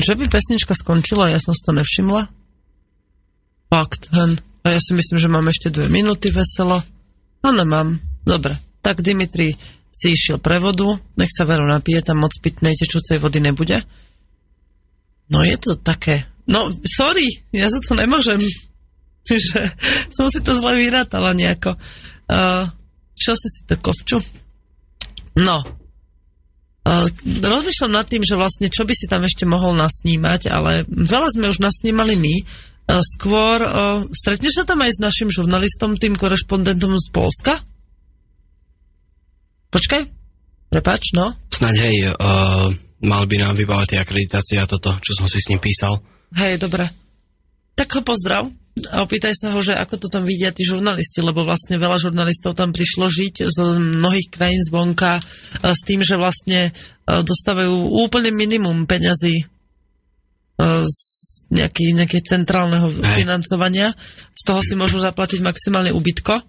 Že by pesnička skončila, ja som si to nevšimla. Fakt, hen. A ja si myslím, že mám ešte dve minúty veselo. Áno, mám. Dobre. Tak Dimitri si išiel pre vodu, nech sa veru napije, tam moc pitnej tečúcej vody nebude. No je to také... No, sorry, ja za to nemôžem. Že som si to zle vyrátala nejako. Uh, čo si si to kovču? No, Uh, rozmýšľam nad tým, že vlastne čo by si tam ešte mohol nasnímať, ale veľa sme už nasnímali my. Uh, skôr, uh, stretneš sa tam aj s našim žurnalistom, tým korešpondentom z Polska? Počkaj, prepač, no. Snaď hej, uh, mal by nám vybávať tie akreditácie a toto, čo som si s ním písal. Hej, dobre. Tak ho pozdrav a opýtaj sa ho, že ako to tam vidia tí žurnalisti, lebo vlastne veľa žurnalistov tam prišlo žiť z mnohých krajín zvonka e, s tým, že vlastne e, dostávajú úplne minimum peňazí e, z nejaký, nejaké centrálneho Hej. financovania. Z toho si môžu zaplatiť maximálne ubytko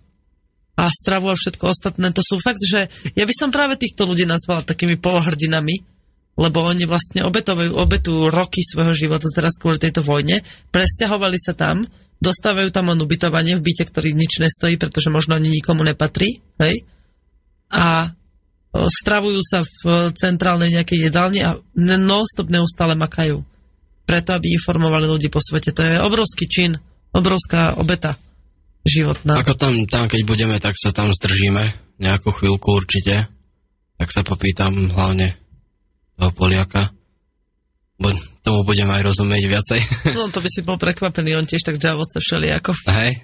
a stravu a všetko ostatné. To sú fakt, že ja by som práve týchto ľudí nazvala takými polohrdinami, lebo oni vlastne obetovajú, obetujú roky svojho života teraz kvôli tejto vojne, presťahovali sa tam, dostávajú tam len ubytovanie v byte, ktorý nič nestojí, pretože možno ani nikomu nepatrí, hej? A stravujú sa v centrálnej nejakej jedálni a non-stop neustále makajú. Preto, aby informovali ľudí po svete. To je obrovský čin, obrovská obeta životná. Ako tam, tam, keď budeme, tak sa tam zdržíme nejakú chvíľku určite. Tak sa popýtam hlavne toho Poliaka. Bo tomu budem aj rozumieť viacej. No to by si bol prekvapený, on tiež tak džavoce všelijako. Hej,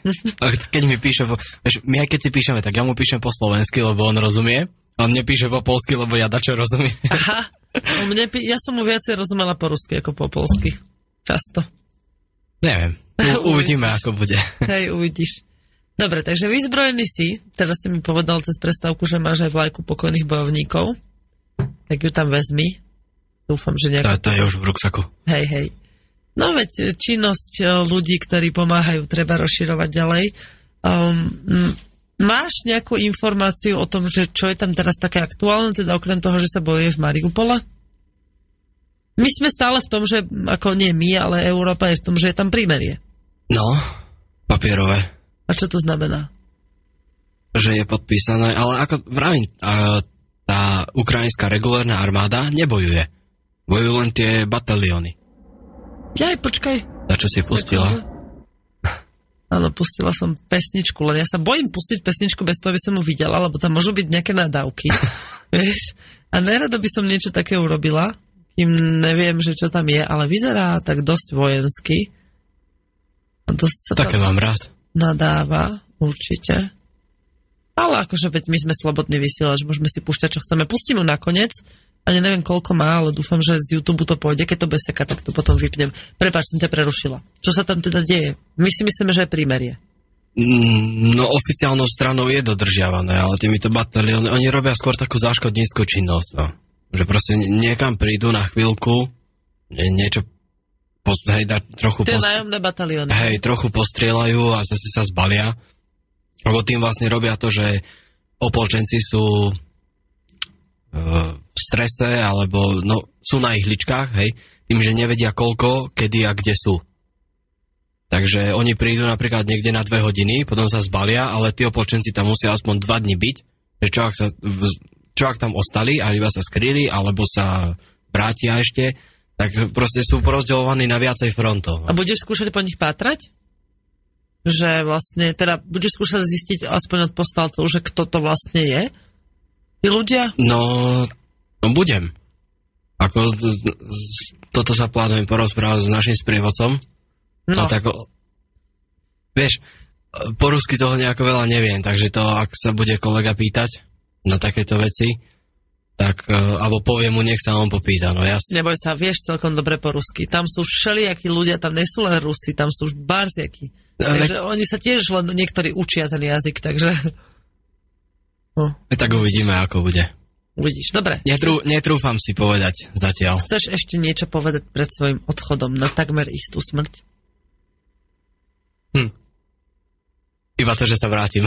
keď mi píše, po, vieš, my aj keď si píšeme, tak ja mu píšem po slovensky, lebo on rozumie. On nepíše po polsky, lebo ja dačo rozumiem. Aha, mne, ja som mu viacej rozumela po rusky ako po polsky. Často. Neviem, U, uvidíme, ako bude. Hej, uvidíš. Dobre, takže vyzbrojený si, teraz si mi povedal cez prestávku, že máš aj vlajku pokojných bojovníkov tak ju tam vezmi. Dúfam, že nejak... To, to je už v ruksaku. Hej, hej. No veď e, činnosť e, ľudí, ktorí pomáhajú, treba rozširovať ďalej. Um, máš nejakú informáciu o tom, že čo je tam teraz také aktuálne, teda okrem toho, že sa bojuje v Mariupole? My sme stále v tom, že, ako nie my, ale Európa je v tom, že je tam prímerie. No, papierové. A čo to znamená? Že je podpísané, ale ako vravím, tá ukrajinská regulárna armáda nebojuje. Bojujú len tie batalióny. Jaj, počkaj. Za čo si pustila? Áno, pustila som pesničku, len ja sa bojím pustiť pesničku bez toho, aby som ju videla, lebo tam môžu byť nejaké nadávky. Vieš? A nerado by som niečo také urobila, kým neviem, že čo tam je, ale vyzerá tak dosť vojensky. Dosť sa také mám rád. Nadáva, určite. Ale akože veď my sme slobodný vysielač, môžeme si púšťať, čo chceme. Pustím ju nakoniec, ani neviem, koľko má, ale dúfam, že z YouTube to pôjde. Keď to beseka, tak to potom vypnem. Prepač, som ťa prerušila. Čo sa tam teda deje? My si myslíme, že je prímerie. Mm, no oficiálnou stranou je dodržiavané, ale týmito batalióny, oni robia skôr takú záškodníckú činnosť. No. Že proste niekam prídu na chvíľku, nie, niečo post, hej, da, trochu... Tie post, nájomné batalióny. Hej, trochu postrieľajú a zase sa zbalia lebo tým vlastne robia to, že opolčenci sú e, v strese, alebo no, sú na ihličkách, hej, tým, že nevedia koľko, kedy a kde sú. Takže oni prídu napríklad niekde na dve hodiny, potom sa zbalia, ale tí opolčenci tam musia aspoň dva dni byť, že čo ak, sa, čo ak tam ostali a iba sa skrýli, alebo sa vrátia ešte, tak proste sú porozdeľovaní na viacej frontov. A budeš skúšať po nich pátrať? Že vlastne, teda budeš skúšať zistiť aspoň od postalcov, že kto to vlastne je? Tí ľudia? No, no budem. Ako toto sa plánujem porozprávať s našim sprievodcom. No. tak, vieš, po rusky toho nejako veľa neviem, takže to, ak sa bude kolega pýtať na takéto veci, tak, e, alebo poviem mu, nech sa on popýta, no jasne. Neboj sa, vieš celkom dobre po rusky. Tam sú všelijakí ľudia, tam nie sú len Rusi, tam sú už barziaky. Takže oni sa tiež len niektorí učia ten jazyk, takže... No. Tak uvidíme, ako bude. Uvidíš, dobre. Netrú, netrúfam si povedať zatiaľ. Chceš ešte niečo povedať pred svojim odchodom na takmer istú smrť? Hm. Iba to, že sa vrátim.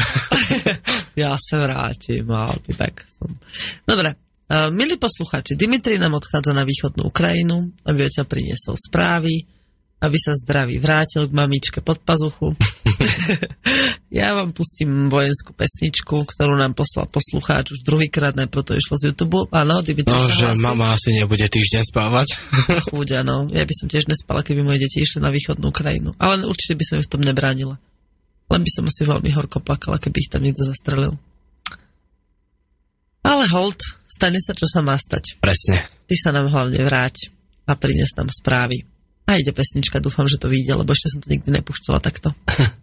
ja sa vrátim, I'll be back. Dobre, Uh, milí poslucháči, Dimitri nám odchádza na východnú Ukrajinu, aby odtiaľ priniesol správy, aby sa zdraví vrátil k mamičke pod pazuchu. ja vám pustím vojenskú pesničku, ktorú nám poslal poslucháč už druhýkrát, najprv to išlo z YouTube. Áno, Dimitri No, že mama asi nebude týždeň spávať. Chúďa, no. Ja by som tiež nespala, keby moje deti išli na východnú krajinu. Ale určite by som ich v tom nebránila. Len by som asi veľmi horko plakala, keby ich tam niekto zastrelil. Ale hold, stane sa, čo sa má stať. Presne. Ty sa nám hlavne vráť a prines nám správy. A ide pesnička, dúfam, že to vyjde, lebo ešte som to nikdy nepúšťala takto.